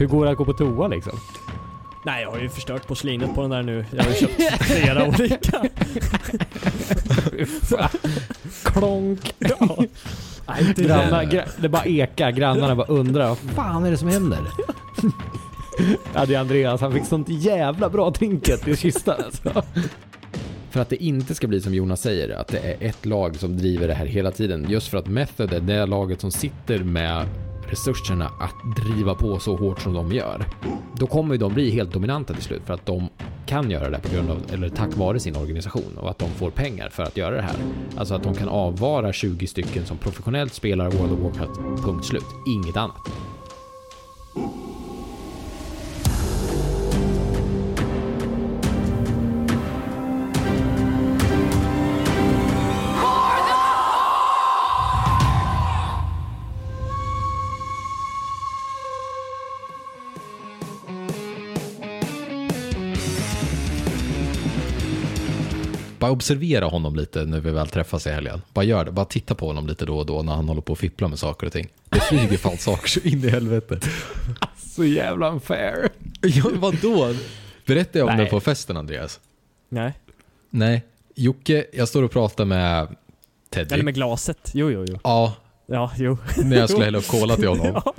Hur går det att gå på toa liksom? Nej, jag har ju förstört porslinet på den där nu. Jag har ju köpt flera olika. Klonk! Ja. Nej, Grannar, det. gra, det bara ekar, grannarna bara undrar vad fan är det som händer? ja det är Andreas, han fick sånt jävla bra trinket i kistan alltså. För att det inte ska bli som Jonas säger, att det är ett lag som driver det här hela tiden. Just för att Method är det laget som sitter med resurserna att driva på så hårt som de gör. Då kommer de bli helt dominanta till slut för att de kan göra det på grund av, eller tack vare sin organisation och att de får pengar för att göra det här. Alltså att de kan avvara 20 stycken som professionellt spelar World of Warcraft, punkt slut. Inget annat. Bara observera honom lite när vi väl träffas i helgen. Bara gör det. Bara titta på honom lite då och då när han håller på att fippla med saker och ting. Det flyger fan saker så in i helvete. Så jävla unfair. Ja, vadå? Berättade jag om Nej. det på festen, Andreas? Nej. Nej. Jocke, jag står och pratar med Teddy. Eller med glaset. Jo, jo, jo. Ja, Ja, jo. när jag skulle hälla upp cola till honom. Ja.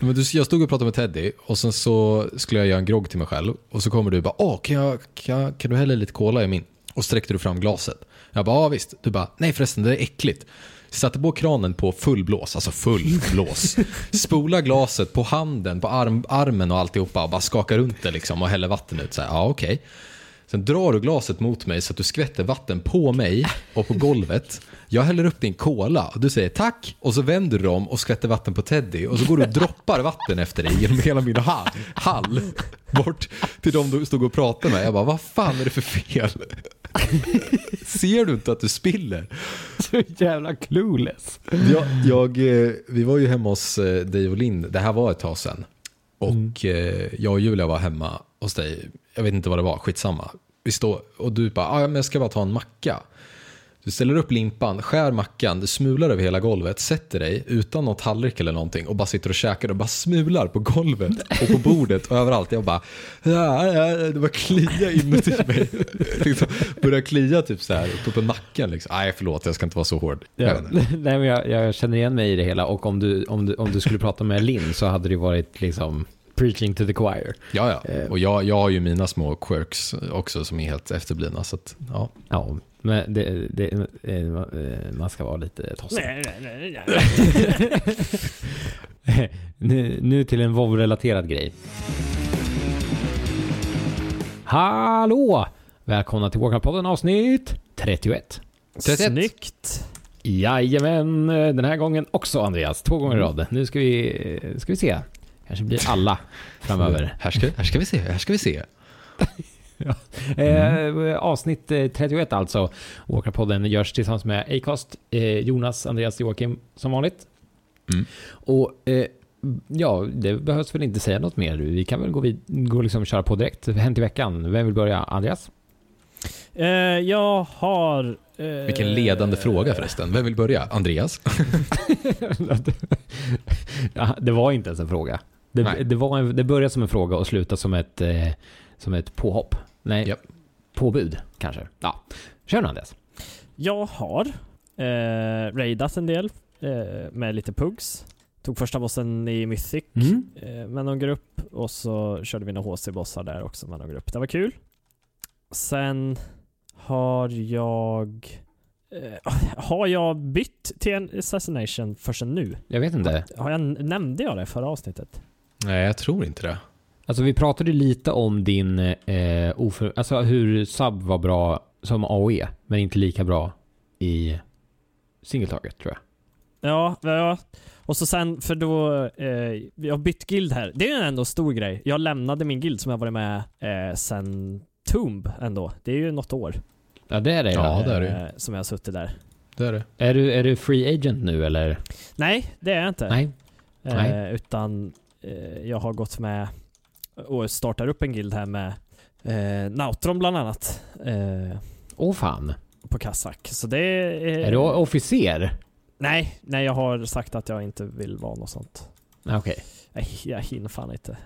Men du, jag stod och pratade med Teddy och sen så skulle jag göra en grogg till mig själv. Och så kommer du bara, åh, kan, jag, kan, jag, kan du hälla lite cola i min? Och sträckte du fram glaset. Jag bara, ja visst. Du bara, nej förresten, det är äckligt. Satte på kranen på full blås, alltså full blås. Spola glaset på handen, på arm, armen och alltihopa och bara skakar runt det liksom och häller vatten ut. Så här, ja okej. Sen drar du glaset mot mig så att du skvätter vatten på mig och på golvet. Jag häller upp din cola och du säger tack och så vänder du om och skvätter vatten på Teddy och så går du och droppar vatten efter dig genom hela min ha- hall bort till de du stod och pratade med. Jag bara, vad fan är det för fel? Ser du inte att du spiller? Så jävla clueless. Jag, jag, eh, vi var ju hemma hos eh, dig och Linn, det här var ett tag sedan. Och eh, jag och Julia var hemma hos dig, jag vet inte vad det var, skitsamma. Vi står och du bara, ah, men jag ska bara ta en macka. Du ställer upp limpan, skär mackan, du smular över hela golvet, sätter dig utan någon tallrik eller någonting och bara sitter och käkar och bara smular på golvet och på bordet och överallt. Jag bara, ja, ja, det var klia inuti mig. liksom, börjar klia typ så här på nacken. Liksom. Nej, förlåt, jag ska inte vara så hård. Ja. Nej, men jag, jag känner igen mig i det hela och om du, om du, om du skulle prata med Linn så hade det varit liksom preaching to the choir. Ja, ja. Eh. Och jag, jag har ju mina små quirks också som är helt efterblivna. Så att, ja. Ja, men det, det, eh, man ska vara lite tossig. Nej, nej, nej, nej. nu, nu till en WoW-relaterad grej. Hallå! Välkomna till Warcraft-podden avsnitt 31. 31. Snyggt. Jajamän, den här gången också Andreas. Två gånger i rad. Nu ska vi, ska vi se. Kanske blir alla framöver. Här, ska, här ska vi se, här ska vi se. Eh, avsnitt eh, 31 alltså. Walkerpodden görs tillsammans med Acast, eh, Jonas, Andreas, Joakim som vanligt. Mm. Och eh, ja, det behövs väl inte säga något mer. Vi kan väl gå, vid, gå liksom köra på direkt. Hänt i veckan. Vem vill börja? Andreas? Eh, jag har... eh, Vilken ledande fråga förresten. Vem vill börja? Andreas? ja, det var inte ens en fråga. Det, det, var en, det började som en fråga och slutade som ett, eh, som ett påhopp. Nej, Japp. påbud kanske. Ja. Kör nu Andreas. Jag har eh, raidat en del eh, med lite pugs. Tog första bossen i Mythic Mm. eh, med någon grupp och så körde vi några HC-bossar där också med någon grupp. Det var kul. Sen har jag... Eh, har jag bytt till en assassination förrän nu? Jag vet inte. Har jag, nämnde jag det förra avsnittet? Nej, jag tror inte det. Alltså vi pratade lite om din eh, oför... Alltså hur sub var bra som AOE, men inte lika bra i single target tror jag. Ja, ja. Och så sen, för då, eh, vi har bytt guild här. Det är ju ändå en stor grej. Jag lämnade min guild som jag varit med eh, sen Tomb ändå. Det är ju något år Ja, det är det. Ja, det är det eh, som jag har suttit där. Det är det. Är, du, är du free agent nu eller? Nej, det är jag inte. Nej. Eh, nej. Utan eh, jag har gått med och startar upp en guild här med eh, Nautron bland annat. Eh, Åh fan. på Kazak. Så det är... Är du officer? Nej, nej jag har sagt att jag inte vill vara något sånt. Okej. Jag, jag hinner fan inte.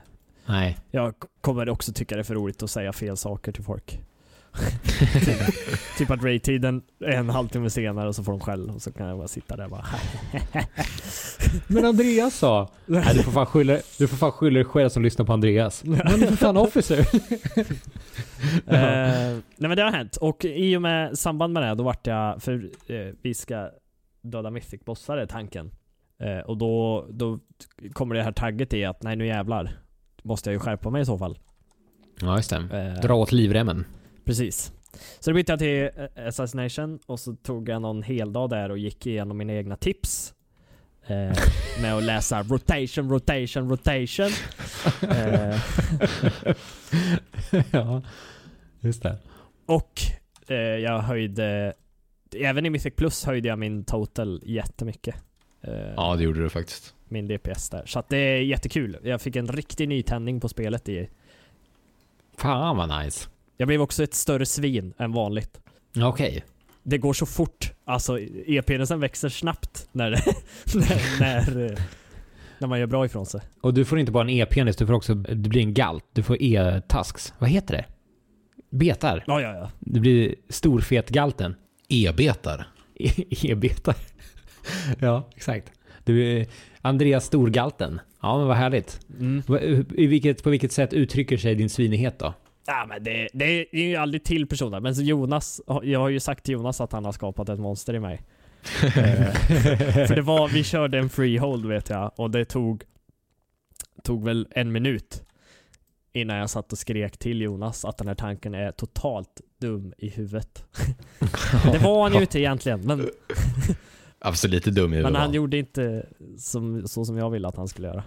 Nej. Jag kommer också tycka det är för roligt att säga fel saker till folk. typ, typ att rate-tiden är en halvtimme senare och så får de skäll och så kan jag bara sitta där och bara Men Andreas sa... Nej, du får fan skylla, du får fan skylla dig själv som lyssnar på Andreas. Han är för fan officer. Eh, nej men det har hänt och i och med samband med det då vart jag, för eh, vi ska döda mythic-bossar är tanken. Eh, och då, då kommer det här tagget i att nej nu jävlar. Måste jag ju skärpa mig i så fall. Ja, just det. Eh, Dra åt livremmen. Precis. Så då bytte jag till eh, Assassination och så tog jag någon hel dag där och gick igenom mina egna tips. Eh, med att läsa rotation, rotation, rotation. Eh, ja, just det. och eh, jag höjde, även i Mythic Plus höjde jag min total jättemycket. Eh, Ja, det gjorde du faktiskt. Min DPS där. Så att det är jättekul. Jag fick en riktig nytändning på spelet i. Fan vad nice. Jag blev också ett större svin än vanligt. Okej. det går så fort. Alltså e-penisen växer snabbt när, när, när, eh, när man gör bra ifrån sig. Och du får inte bara en e-penis, du får också... Det blir en galt. Du får e-tasks. Vad heter det? Betar. Ja, ja, ja. Det blir storfetgalten. E-betar. E-betar. ja, exakt. Du är Andreas Storgalten. Ja, men vad härligt. Mm. I vilket, på vilket sätt uttrycker sig din svinighet då? Ja, men det, det är ju aldrig till personer. Men Jonas, jag har ju sagt till Jonas att han har skapat ett monster i mig. Eh, För det var, vi körde en freehold vet jag och det tog, tog väl en minut innan jag satt och skrek till Jonas att den här tanken är totalt dum i huvudet. det var han ju inte egentligen, men, Alltså lite dum i men han gjorde inte som, så som jag ville att han skulle göra.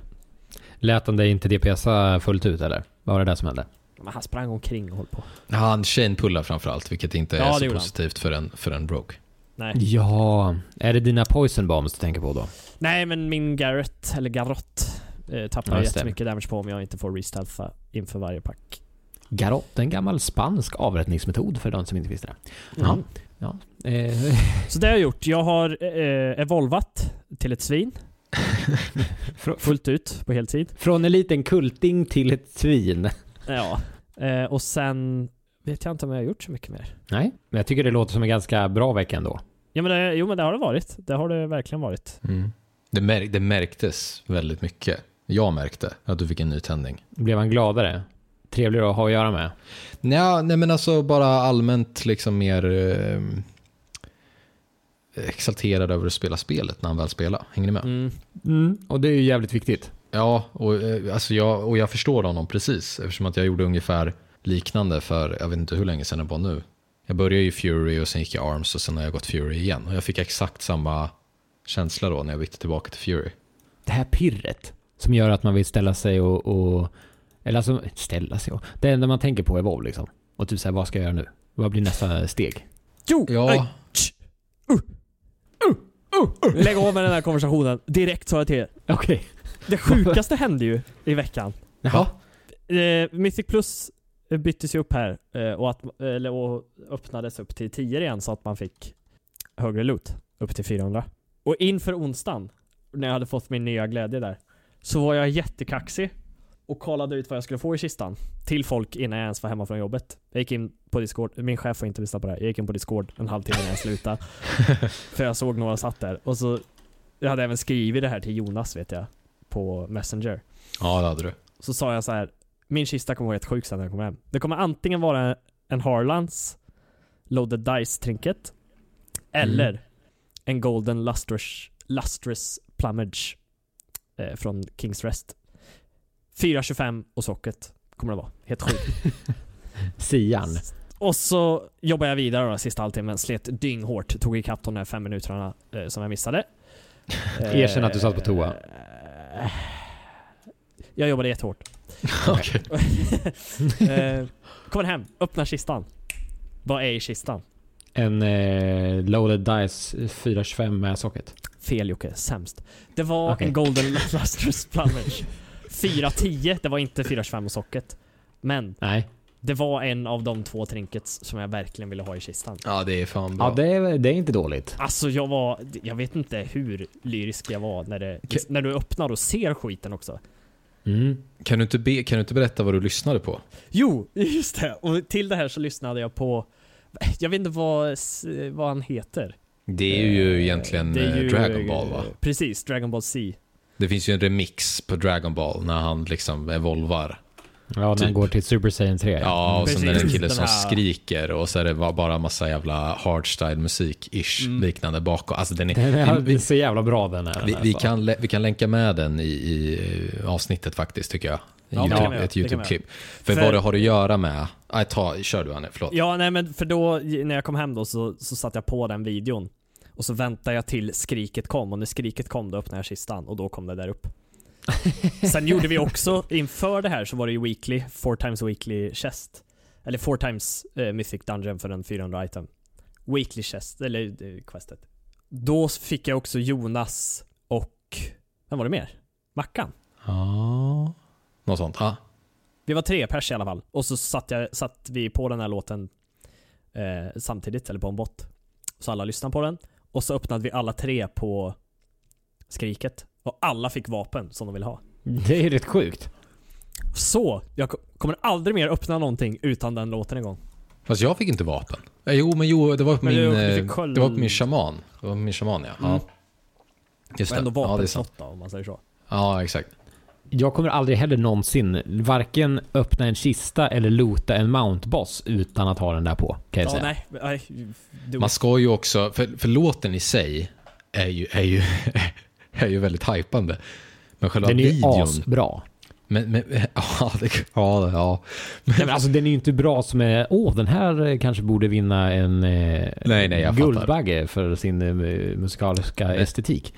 Lät han dig inte DPSa fullt ut eller? Vad var det där som hände? Men han sprang omkring och höll på. Han chainpullar framförallt, vilket inte är Ja, det så han. positivt för en, för en broke. Nej. Ja, är det dina poison bombs du tänker på då? Nej, men min Garrett, eller Garrott, eh, tappar Ja, det. jättemycket damage på om jag inte får restalfa inför varje pack. Garott, en gammal spansk avrättningsmetod för de som inte visste det. Mm. Ja. Eh, Så det har jag gjort. Jag har eh, evolvat till ett svin. Fullt ut på heltid. från en liten kulting till ett svin. Ja. Eh, och sen vet jag inte om jag har gjort så mycket mer. Nej, men jag tycker det låter som en ganska bra vecka ändå. Ja, men det, jo men det har det varit. Det har det verkligen varit. Mm. Det, mär, det märktes väldigt mycket. Jag märkte att du fick en ny tändning. Blev han gladare? Trevligare att ha att göra med? Nja, nej men alltså bara allmänt liksom mer eh, exalterad över att spela spelet när han väl spelar. Hänger ni med? Mm. Mm, och det är ju jävligt viktigt. Ja, och, eh, alltså jag, och jag förstår honom precis eftersom att jag gjorde ungefär liknande för jag vet inte hur länge sedan det var nu. Jag började i Fury och sen gick jag Arms och sen har jag gått Fury igen. Och jag fick exakt samma känsla då när jag bytte tillbaka till Fury. Det här pirret som gör att man vill ställa sig och... och eller alltså, ställa sig och... Det enda man tänker på är WoW liksom. Och typ såhär, vad ska jag göra nu? Vad blir nästa steg? Jo! Ja. Aj, tsch, uh, uh, uh, uh. Lägg av med den här konversationen. Direkt sa jag till er. Okej. Det sjukaste hände ju i veckan. Jaha. Eh, Mythic Plus byttes ju upp här eh, och, att, eller, och öppnades upp till 10 igen så att man fick högre loot. Upp till 400. Och inför onsdagen, när jag hade fått min nya glädje där, så var jag jättekaxig och kollade ut vad jag skulle få i kistan till folk innan jag ens var hemma från jobbet. Jag gick in på Discord, min chef får inte lyssna på det här. Jag gick in på Discord en halvtimme innan jag slutade. för jag såg några satt där. Och så, jag hade även skrivit det här till Jonas vet jag, på Messenger. Ja, det hade du. Så sa jag så här. Min kista kommer vara helt sjuk sen när jag kommer hem. Det kommer antingen vara en Harlands Loaded Dice trinket. Eller en Golden Lustrous, Lustrous Plumage eh, från Kings Rest. 4,25 och socket kommer det vara. Helt sjukt. Sian. och så jobbar jag vidare då, sista halvtimmen. Slet dynghårt. Tog ikapp de där fem minuterna eh, som jag missade. Erkänn att du satt på toa. Eh, Jag jobbade jättehårt. Okej. eh, kommer hem, öppnar kistan. Vad är i kistan? En eh, loaded dice 425 med socket. Fel Jocke, sämst. Det var Okej. en Golden Lustrous Plumage. 410, det var inte 425 och socket. Men Nej. Det var en av de två trinkets som jag verkligen ville ha i kistan. Ja, det är fan bra. Ja, det är, det är inte dåligt. Alltså jag var, jag vet inte hur lyrisk jag var när, det, Ka- när du öppnar och ser skiten också. Mm. Kan, du inte be, kan du inte berätta vad du lyssnade på? Jo, just det. Och till det här så lyssnade jag på, jag vet inte vad, vad han heter. Det är ju Eh, egentligen är eh, ju, Dragon Ball va? Precis, Dragon Ball Z. Det finns ju en remix på Dragon Ball när han liksom evolvar. Ja, när han Typ. går till Super Saiyan 3. Ja, och sen är det en kille som skriker och så är det bara- bara massa jävla hardstyle musik-ish Mm. liknande bakom. Alltså den är, Den är, vi, så jävla bra den här. vi, vi, kan, vi kan länka med den i, i eh, avsnittet faktiskt tycker jag. Ja, YouTube, ett YouTube-klipp. För, För- vad det har att göra med... Nej, ta, kör du Anne, förlåt. Ja, nej men för då, när jag kom hem då så, så satte jag på den videon. Och så väntade jag till skriket kom och när skriket kom då öppnade jag kistan och då kom det där upp. Sen gjorde vi också, inför det här så var det ju weekly, four times weekly chest. Eller four times eh, mythic dungeon för en 400 item. Weekly chest, eller eh, questet. Då fick jag också Jonas och, vem var det mer? Mackan. Ja. Något sånt. Ja. Vi var tre pers i alla fall. Och så satt, jag, satt vi på den här låten eh, samtidigt, eller på en bot. Så alla lyssnade på den. Och så öppnade vi alla tre på skriket. Och alla fick vapen som de ville ha. Det är rätt sjukt. Så, jag ko- kommer aldrig mer öppna någonting utan den låten en gång. Fast jag fick inte vapen. Eh, Jo, men jo, det var på Men min, du- eh, det var på min shaman. Det var min shaman, ja. Mm. ja. Just Och ändå Ja, det är sant. vapenslott då, om man säger så. Ja, exakt. Jag kommer aldrig heller någonsin varken öppna en kista eller loota en mountboss utan att ha den där på. Kan jag Ja, säga. nej. nej Man ska ju också, för, för låten i sig är ju, är ju, är ju väldigt hypande. Men själva Den är ju videon... asbra. Men, men, ja, det, ja, ja. Nej, men alltså den är ju inte bra som är, åh den här kanske borde vinna en eh, Nej, nej, jag fattar. Guldbagge för sin eh, musikaliska Nej. estetik.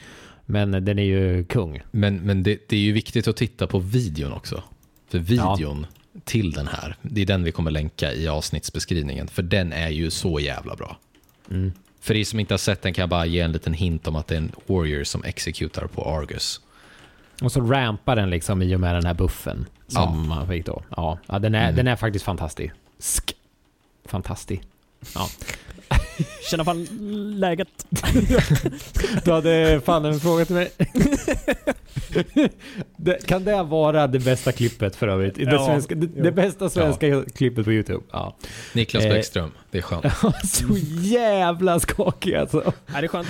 Men den är ju kung. Men, men det, det är ju viktigt att titta på videon också. För videon till den här, det är den vi kommer länka i avsnittsbeskrivningen. För den är ju så jävla bra. Mm. För er som inte har sett den kan jag bara ge en liten hint om att det är en warrior som executar på Argus. Och så rampar den liksom i och med den här buffen som Ja. man fick då. Ja, ja den, är, Mm. den är faktiskt fantastisk. Sk. Fantastisk. Ja. Känner fan läget. Du hade fan en fråga till mig. det, kan det vara det bästa klippet för övrigt? Det, Ja, svenska, det, det bästa svenska klippet på YouTube? Ja. Niklas Eh. Bäckström, det är skönt. Så jävla skakig alltså. Är det skönt?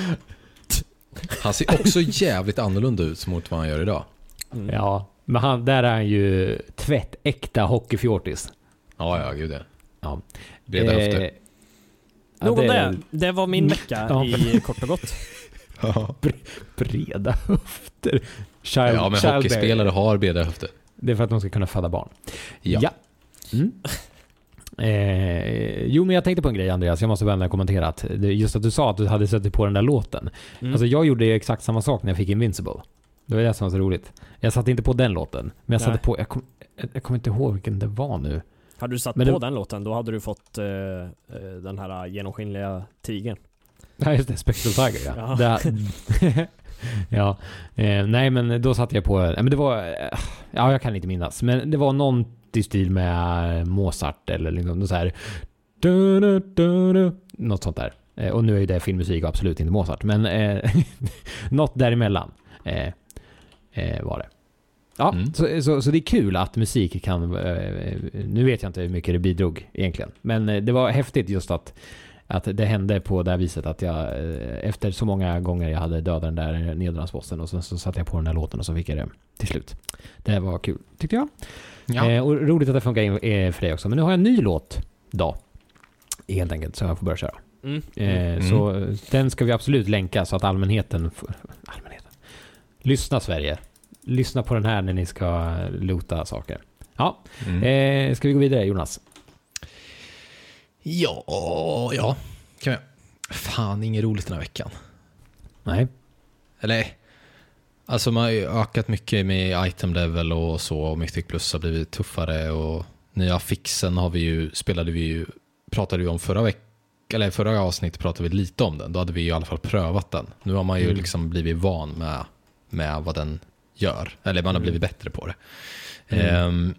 Han ser också jävligt annorlunda ut mot vad han gör idag. Mm. Ja, men han, där är han ju tvättäkta hockeyfjortis. Ja, ja, gud ja. Ja. Breda höfter. Ja, Nog om det- det. Var min vecka Ja. i kort och gott. Ja, Breda höfter. Child, ja men child hockeyspelare har breda höfter. Det är för att de ska kunna föda barn. Ja. Mm. Eh, jo, men jag tänkte på en grej Andreas, jag måste börja med att kommentera att just att du sa att du hade sett på den där låten. Mm. Alltså jag gjorde exakt samma sak när jag fick Invincible. Det var det som var så roligt. Jag satte inte på den låten, men jag satte Nej. på, jag, kom, jag, jag kommer inte ihåg vilken det var nu. Hade du satt Men på det- den låten, då hade du fått eh, eh, den här genomskinliga tigern. Ja just det, Spectral Tiger ja. Ja. Det- ja. Eh, nej men då satte jag på, nej men det var, eh, ja jag kan inte minnas, men det var någon i stil med Mozart eller liksom så här. Du, du, du, något sånt där. Eh, och nu är ju det filmmusik och absolut inte Mozart, men eh, något däremellan eh, eh, var det. Ja, Mm. så, så, så det är kul att musik kan, eh, nu vet jag inte hur mycket det bidrog egentligen, men eh, det var häftigt just att att det hände på det här viset att jag eh, efter så många gånger jag hade dödat den där nedransbossen och sen så satte jag på den här låten och så fick jag det till slut. Det var kul, tyckte jag. Ja. Eh, och roligt att det funkar eh, för dig också. Men nu har jag en ny låt då. Helt enkelt, så jag får börja köra. Mm. Eh, Mm. Så eh, den ska vi absolut länka så att allmänheten... får- Allmänheten? Lyssna Sverige. Lyssna på den här när ni ska loota saker. Ja, Mm. eh, ska vi gå vidare Jonas? Ja, ja. Kan jag. Fan, inget roligt den här veckan. Nej. Eller, alltså man har ju ökat mycket med item level och så och Mythic Plus har blivit tuffare och nya fixen har vi ju, spelade vi ju, pratade vi om förra veckan, eller förra avsnittet pratade vi lite om den, då hade vi ju i alla fall prövat den. Nu har man ju Mm. liksom blivit van med, med vad den gör, eller man har Mm. blivit bättre på det. Mm. Ehm,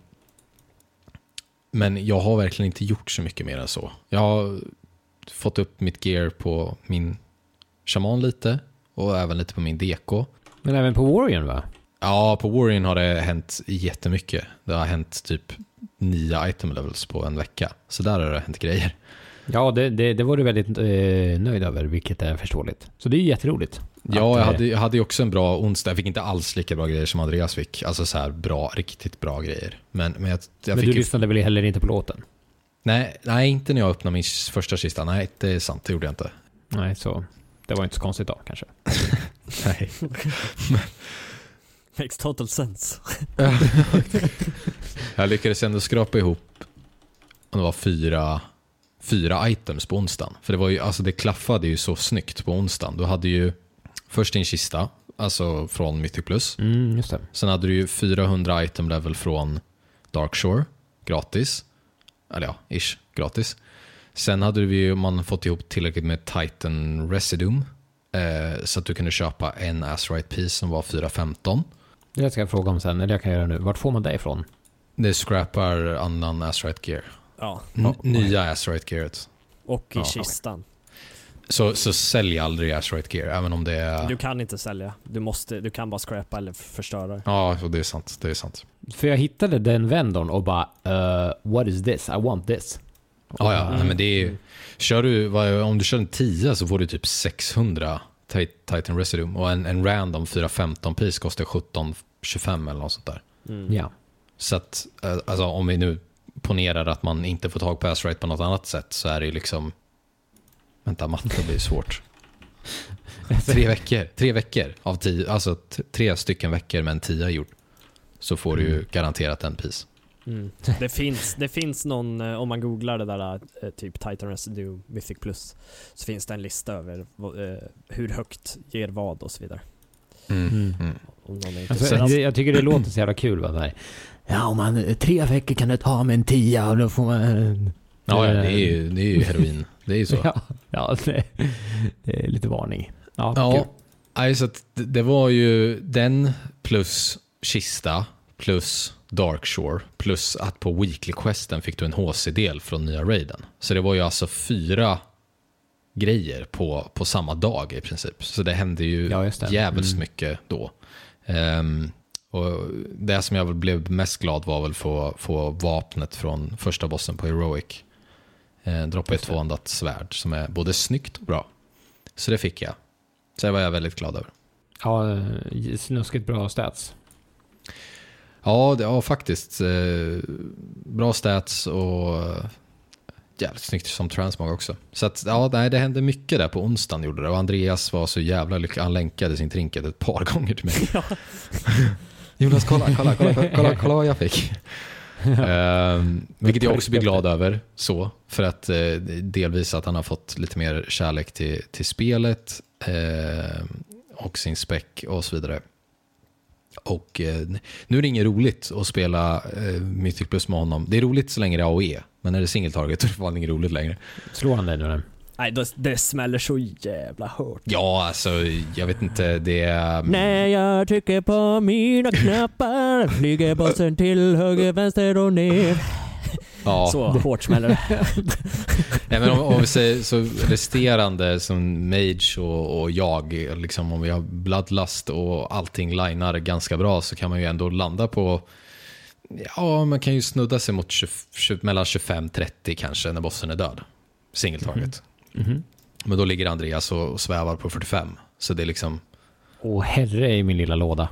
Men jag har verkligen inte gjort så mycket mer än så. Jag har fått upp mitt gear på min shaman lite och även lite på min deko. Men även på Warrior va? Ja, på Warrior har det hänt jättemycket. Det har hänt typ nio item levels på en vecka. Så där har det hänt grejer. Ja, det, det, det var du väldigt eh, nöjd över, vilket är förståeligt. Så det är jätteroligt. Ja, jag hade, jag hade också en bra onsdag. Jag fick inte alls lika bra grejer som Andreas fick. Alltså så här bra, riktigt bra grejer. Men, men jag, jag Men fick du ju... lyssnade väl heller inte på låten? Nej, nej, inte när jag öppnade min första kista. Nej, det är sant. Det gjorde jag inte. Nej, så det var inte så konstigt då kanske. Nej. Makes total sense. Jag lyckades ändå skrapa ihop om det var fyra, fyra items på onsdagen. För det, var ju, alltså det klaffade ju så snyggt på onsdagen. Du hade ju först din kista, alltså från Mythic Plus. Mm, just det. Sen hade du ju 400 item level från Darkshore, gratis. Eller ja, ish, gratis. Sen hade vi ju man fått ihop tillräckligt med Titan Residuum. Eh, så att du kunde köpa en Azurite Piece som var 415. Det ska jag fråga om sen, eller jag kan göra nu. Vart får man det ifrån? Det scrappar annan Azurite Gear. Ja, N- nya Azurite Gearet. och i Ja, kistan. Så, så sälj aldrig Azurite Gear, även om det är... Du kan inte sälja. Du, måste, du kan bara scrappa eller förstöra. Ja, det är sant. Det är sant. För jag hittade den vendorn och bara uh, What is this? I want this. Ja, ja. Mm. Nej, men det är, kör du, vad- om du kör en 10 så får du typ 600 Ti- Titan Residuum och en, en random 415 piece kostar 1725 eller något sånt där. Mm. Ja. Så att, eh, alltså om vi nu ponerar att man inte får tag på Azurite på något annat sätt så är det ju liksom... Vänta, matte blir svårt. Tre veckor, tre veckor av tio, alltså tre stycken veckor med en tia gjord. Så får du ju Mm. garanterat en piece. Mm. Det, finns, det finns någon, eh, om man googlar det där eh, typ Titan Residue Mythic Plus, så finns det en lista över eh, hur högt ger vad och så vidare. Mm. Mm. Är Alltså, det, jag tycker det låter så jävla kul. Va? Där. Ja, om man, tre veckor kan det ta med en tia och då får man... Ja, ja, det är ju, det är ju heroin. Det är ju så. Ja, ja det, det är lite varning. Ja, Ja, nej, så det- var ju den plus kista plus Darkshore plus att på Weekly Questen fick du en HC-del från nya raiden. Så det var ju alltså fyra grejer på, på samma dag i princip. Så det hände ju Ja, jävligt Mm. mycket då. Ehm, och det som jag blev mest glad var väl få, få vapnet från första bossen på Heroic. Eh, droppa ett tvåhandat svärd som är både snyggt och bra. Så det fick jag. Så det var jag väldigt glad över. Ja, eh, snuskigt bra stats. Ja, det, ja faktiskt. Eh, bra stats och eh, jävligt snyggt som transmog också. Så att, ja, nej, det hände mycket där på onsdagen gjorde det. Och Andreas var så jävla lycklig. Han länkade sin trinket ett par gånger till mig. Jonas, kolla, kolla, kolla, kolla, kolla, kolla vad jag fick. Ehm, vilket jag också blir glad över. Så, för att eh, delvis att han har fått lite mer kärlek till, till spelet eh, och sin spec och så vidare. Och eh, nu är det inget roligt att spela eh, Mythic Plus med honom. Det är roligt så länge det är AOE, men när det är single target är det fan inget roligt längre. Slår han dig nu? Nej, det, det smäller så jävla hårt. Ja, alltså jag vet inte, det är... När jag trycker på mina knappar flyger bossen till höger, vänster och ner. Ja, Så hårt smäller det. Nej, men om, om vi säger så resterande som Mage och, och jag, liksom om vi har Bloodlust och allting linar ganska bra så kan man ju ändå landa på Ja, man kan ju snudda sig mot 20, 20, mellan 25-30 kanske när bossen är död. Single target. Mhm. Men då ligger Andreas och, svävar på 45. Så det är liksom... Åh herre i min lilla låda.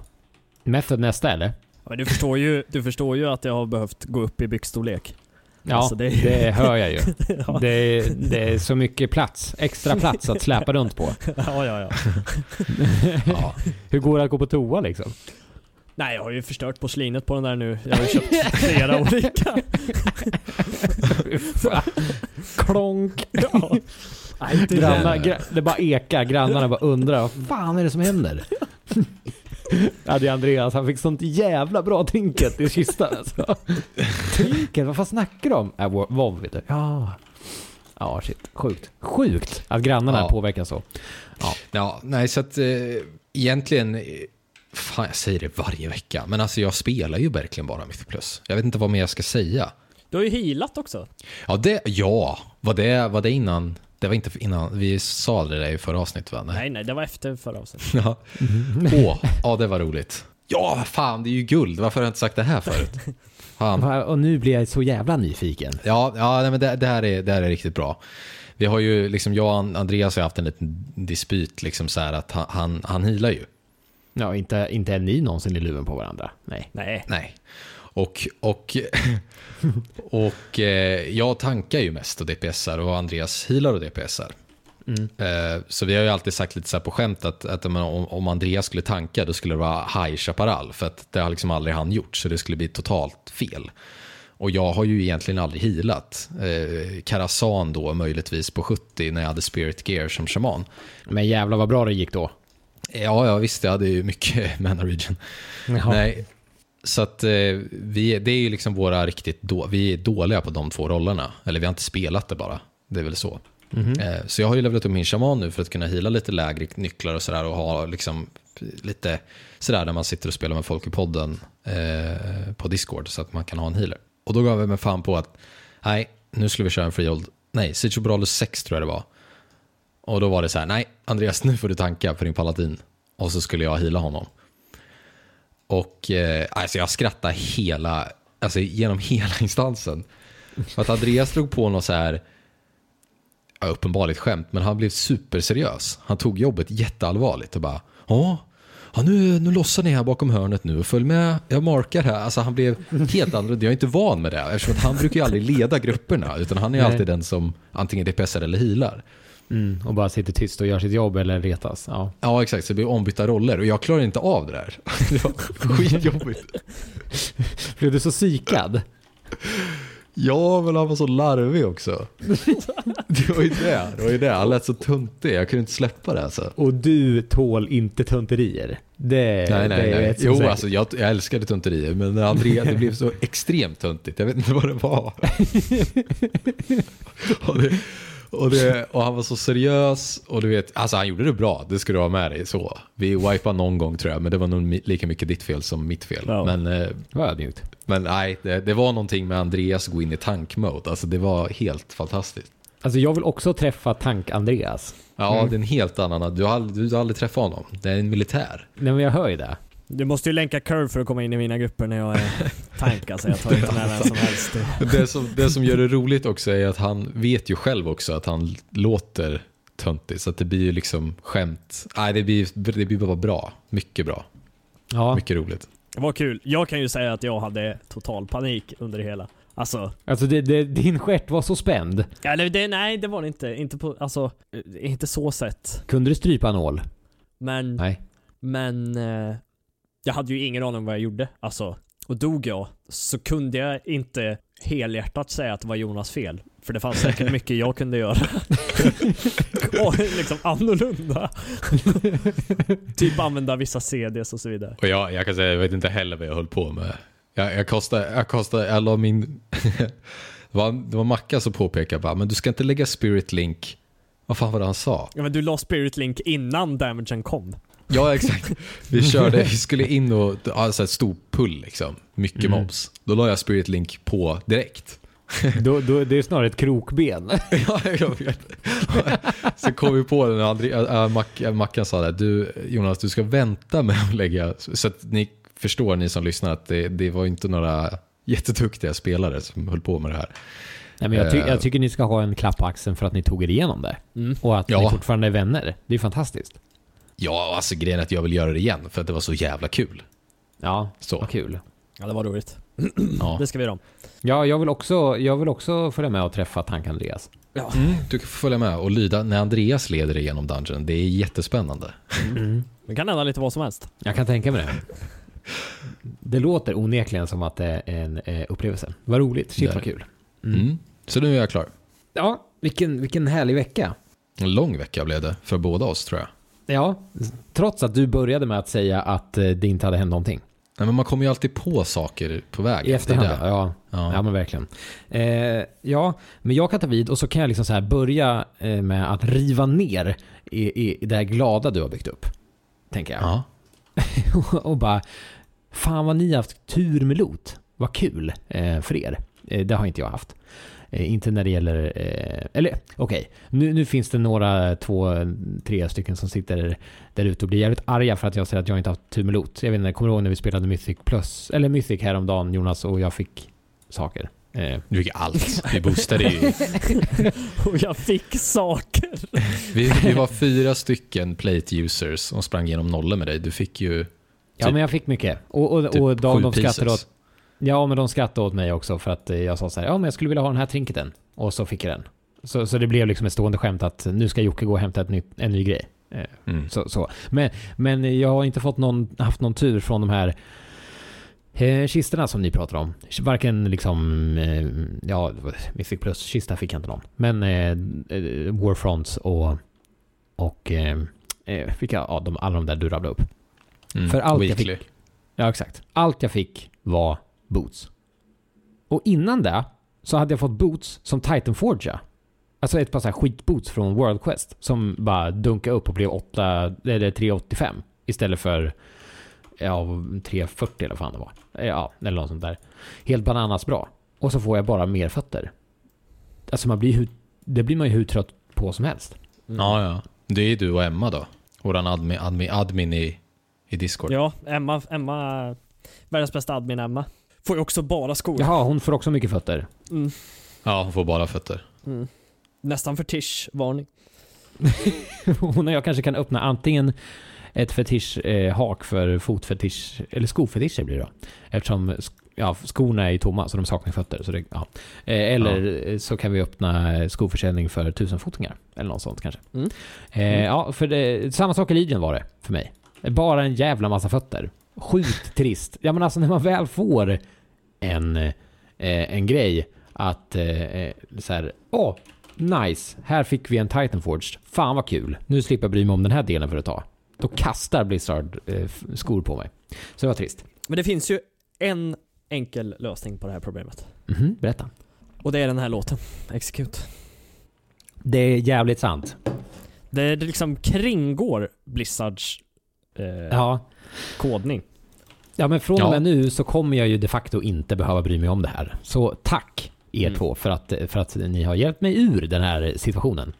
Method nästa eller? Men du, förstår ju, du förstår ju att jag har behövt gå upp i byxstorlek. Ja, Alltså, det... det- hör jag ju. Ja. Det, är, det är så mycket plats, extra plats att släpa runt på. ja, ja, ja. Ja, Hur går det att gå på toa liksom? Nej, jag har ju förstört porslinet på den där nu. Jag har ju köpt flera olika. Klonk! Ja. Nej, inte Grannar, gra, det bara ekar, grannarna bara undrar vad fan är det som händer? Ja, det är Andreas, han fick sånt jävla bra trinket i kistan alltså. Trinket, vad fan snackar du om? Äh, WoW vet du. Ja. Ja, shit. Sjukt. Sjukt att grannarna Ja. påverkas så. ja nej så att eh, egentligen... Fan, jag säger det varje vecka. Men alltså jag spelar ju verkligen bara Mythic Plus. Jag vet inte vad mer jag ska säga. Du har ju healat också. Ja, det, ja. Var, det, var det innan? Det var inte innan. Vi sa det där i förra avsnittet va? Nej, nej, det var efter förra avsnittet. Ja. Åh, ja det var roligt. Ja, fan det är ju guld. Varför har jag inte sagt det här förut? Fan. Och nu blir jag så jävla nyfiken. Ja, ja nej, men det, det, här är, det här är riktigt bra. Vi har ju, liksom, jag och An- Andreas har haft en liten dispyt, liksom så här att han, han, han healar ju. Ja, inte, inte är ni någonsin i luven på varandra. Nej. Nej. Nej. Och, och, och eh, jag tankar ju mest och DPSar och Andreas healar och DPSar. Eh, så vi har ju alltid sagt lite så här på skämt att, att om, Andreas skulle tanka då skulle det vara High Chaparral för att det har liksom aldrig han gjort så det skulle bli totalt fel. Och jag har ju egentligen aldrig healat. Eh, Karasan då möjligtvis på 70 när jag hade Spirit Gear som shaman. Men jävlar vad bra det gick då. Ja, ja visst, jag hade ju mycket mana region. Jaha. Nej, så att eh, vi, det är ju liksom våra riktigt då, vi är dåliga på de två rollerna. Eller vi har inte spelat det bara. Det är väl så. Eh, så jag har ju levlat upp min shaman nu för att kunna hila lite lägre nycklar och sådär och ha liksom lite sådär när man sitter och spelar med folk i podden eh, på Discord så att man kan ha en healer. Och då gav jag mig fan på att nej, nu skulle vi köra en freehold, nej, Siege Bralus 6 tror jag det var. Och då var det så här, nej Andreas nu får du tanka för din paladin. Och så skulle jag heala honom. Och eh, alltså jag skrattade hela, alltså genom hela instansen. För att Andreas drog på något så här, ja, uppenbarligt skämt, men han blev superseriös. Han tog jobbet jätteallvarligt och bara, ja, ja nu, nu lossar ni här bakom hörnet nu och följ med, jag markar här. Alltså han blev helt annorlunda, jag är inte van med det, eftersom att han brukar ju aldrig leda grupperna, utan han är Nej. alltid den som antingen DPSar eller healar. Mm, och bara sitter tyst och gör sitt jobb eller retas. Ja. Ja, exakt, så det blir ombytta roller och jag klarar inte av det där. Det var skitjobbigt. Blev du så psykad? Ja, men han var så larvig också. Det var ju det. Det var ju det. Han lät så tuntig. Jag kunde inte släppa det alltså. Och du tål inte tunterier. Det, Nej, nej, det nej. Jo, säkert. alltså jag, jag älskade tunterier, men Andrea, det blev så extremt tuntigt. Jag vet inte vad det var. det, och, det, och han var så seriös och du vet, alltså han gjorde det bra. Det ska du ha med dig så. Vi wipade någon gång tror jag, men det var nog lika mycket ditt fel som mitt fel. Ja. Men, eh, ödmjukt. men nej, det, det var någonting med Andreas gå in i tankmode. Alltså det var helt fantastiskt. Alltså jag vill också träffa Tank-Andreas. Ja, det är en helt annan. Du har, du har aldrig träffat honom. Det är en militär. Nej men jag hör ju det. Du måste ju länka curve för att komma in i mina grupper när jag är tank alltså. Jag tar inte med vem som helst. Det som, det som gör det roligt också är att han vet ju själv också att han låter töntig. Så att det blir ju liksom skämt. Nej, det blir, det blir bara bra. Mycket bra. Ja. Mycket roligt. Var kul. Jag kan ju säga att jag hade total panik under det hela. Alltså, Alltså det, det, din stjärt var så spänd. eller det, nej det var det inte. Inte på, alltså, inte så sett. Kunde du strypa en ål? Men, Nej. men eh, jag hade ju ingen aning om vad jag gjorde. Alltså, och dog jag så kunde jag inte helhjärtat säga att det var Jonas fel. För det fanns säkert mycket jag kunde göra. och liksom annorlunda. typ använda vissa CDs och så vidare. Och jag, jag kan säga, jag vet inte heller vad jag höll på med. Jag, jag kostade, jag kostade, jag la min... det, var, det var Macka som påpekade bara, men du ska inte lägga Spirit Link. Vad fan var det han sa? Ja men du la Spirit Link innan damagen kom. Ja, exakt. Vi körde, vi skulle in och, alltså ett stor pull liksom. Mycket Mm. mobs. Då la jag Spirit Link på direkt. Då, då, det är snarare ett krokben. ja, jag vet. Så kom vi på det när André, äh, Mac, äh, Mackan sa det. Du, Jonas, du ska vänta med att lägga... Så att ni förstår, ni som lyssnar, att det, det var inte några jätteduktiga spelare som höll på med det här. Nej, men jag, ty Eh. jag tycker ni ska ha en klapp på axeln för att ni tog er igenom det. Mm. Och att Ja. ni fortfarande är vänner. Det är fantastiskt. Ja, alltså grejen är att jag vill göra det igen för att det var så jävla kul. Ja, Så. vad kul. Ja det var roligt. Ja. Det ska vi göra om. Ja, jag vill också, jag vill också följa med och träffa Tank-Andreas. Ja. Mm, du kan få följa med och lyda när Andreas leder dig genom dungeon. Det är jättespännande. Det kan hända lite vad som helst. Jag kan tänka mig det. Det låter onekligen som att det är en eh, upplevelse. Vad roligt. Shit vad kul. Mm. Så nu är jag klar. Ja, vilken, vilken härlig vecka. En lång vecka blev det för båda oss tror jag. Ja, trots att du började med att säga att eh, det inte hade hänt någonting. Nej, men man kommer ju alltid på saker på vägen. I efterhand, Det är det. ja. Ja. Ja men verkligen. Eh, ja, men jag kan ta vid och så kan jag liksom så här börja eh, med att riva ner i, i, i det här glada du har byggt upp. Tänker jag. Ja. och bara, fan vad ni har haft tur med lot. Vad kul eh, för er. Eh, det har inte jag haft. Eh, inte när det gäller... Eh, eller okej, nu, nu finns det några, två, tre stycken som sitter där ute och blir jävligt arga för att jag säger att jag inte har haft tur med loot. Jag vet inte, kommer du ihåg när vi spelade Mythic Plus? Eller Mythic häromdagen Jonas och jag fick saker. Eh, Du fick allt. Vi boostade ju. Och jag fick saker. Vi, vi var fyra stycken plate users som sprang igenom nollor med dig. Du fick ju ja Typ- men jag fick mycket. Och, och, typ och de, skrattade åt... Ja men de skrattade åt mig också för att jag sa så här, ja men jag skulle vilja ha den här trinketen. Och så fick jag den. Så, så det blev liksom ett stående skämt att nu ska Jocke gå och hämta ett nytt, en ny grej. Eh, Mm. Så, så. Men, men jag har inte fått någon, haft någon tur från de här eh, kistorna som ni pratar om. Varken liksom, eh, ja, Mythic Plus-kista fick jag inte någon. Men eh, eh, Warfronts och, och eh, fick jag, ja, de, alla de där du rabblade upp. Mm. För allt jag Weekly. Ja, exakt. Allt jag fick var boots. Och innan det så hade jag fått boots som Titan Forja. Alltså ett par så här skitboots från World Quest som bara dunkade upp och blev 8, eller 385 istället för ja, 340 eller vad fan det var. Ja, eller något sånt där. Helt bananas bra. Och så får jag bara mer fötter. Alltså man blir hur, det blir man ju hur trött på som helst. Ja, ja. Det är du och Emma då. Våran admin, admin, admin i, i Discord. Ja, Emma, Emma, världens bästa admin Emma. Får ju också bara skor. Jaha, hon får också mycket fötter. Mm. Ja, hon får bara fötter. Mm. Nästan fetisch-varning. Hon och jag kanske kan öppna antingen ett fetischhak för fotfetisch, eller skofetischer blir det då. Eftersom ja, skorna är tomma så de saknar fötter. Så det, ja. Eh, Eller eh, så kan vi öppna skoförsäljning för tusenfotingar. Eller något sånt kanske. Mm. Eh, ja, för det, samma sak i Legion var det för mig. Bara en jävla massa fötter. Sjukt trist. Ja men alltså när man väl får en, eh, en grej att eh, eh, så här, åh, nice, här fick vi en Titanforged. Fan vad kul. Nu slipper jag bry mig om den här delen för ett tag. Då kastar Blizzard eh, skor på mig. Så det var trist. Men det finns ju en enkel lösning på det här problemet. Mhm, berätta. Och det är den här låten, Execute. Det är jävligt sant. Det, det liksom kringgår Blizzards eh, Ja. kodning. Ja men från och Ja. med nu så kommer jag ju de facto inte behöva bry mig om det här. Så tack er Mm. två för att, för att ni har hjälpt mig ur den här situationen.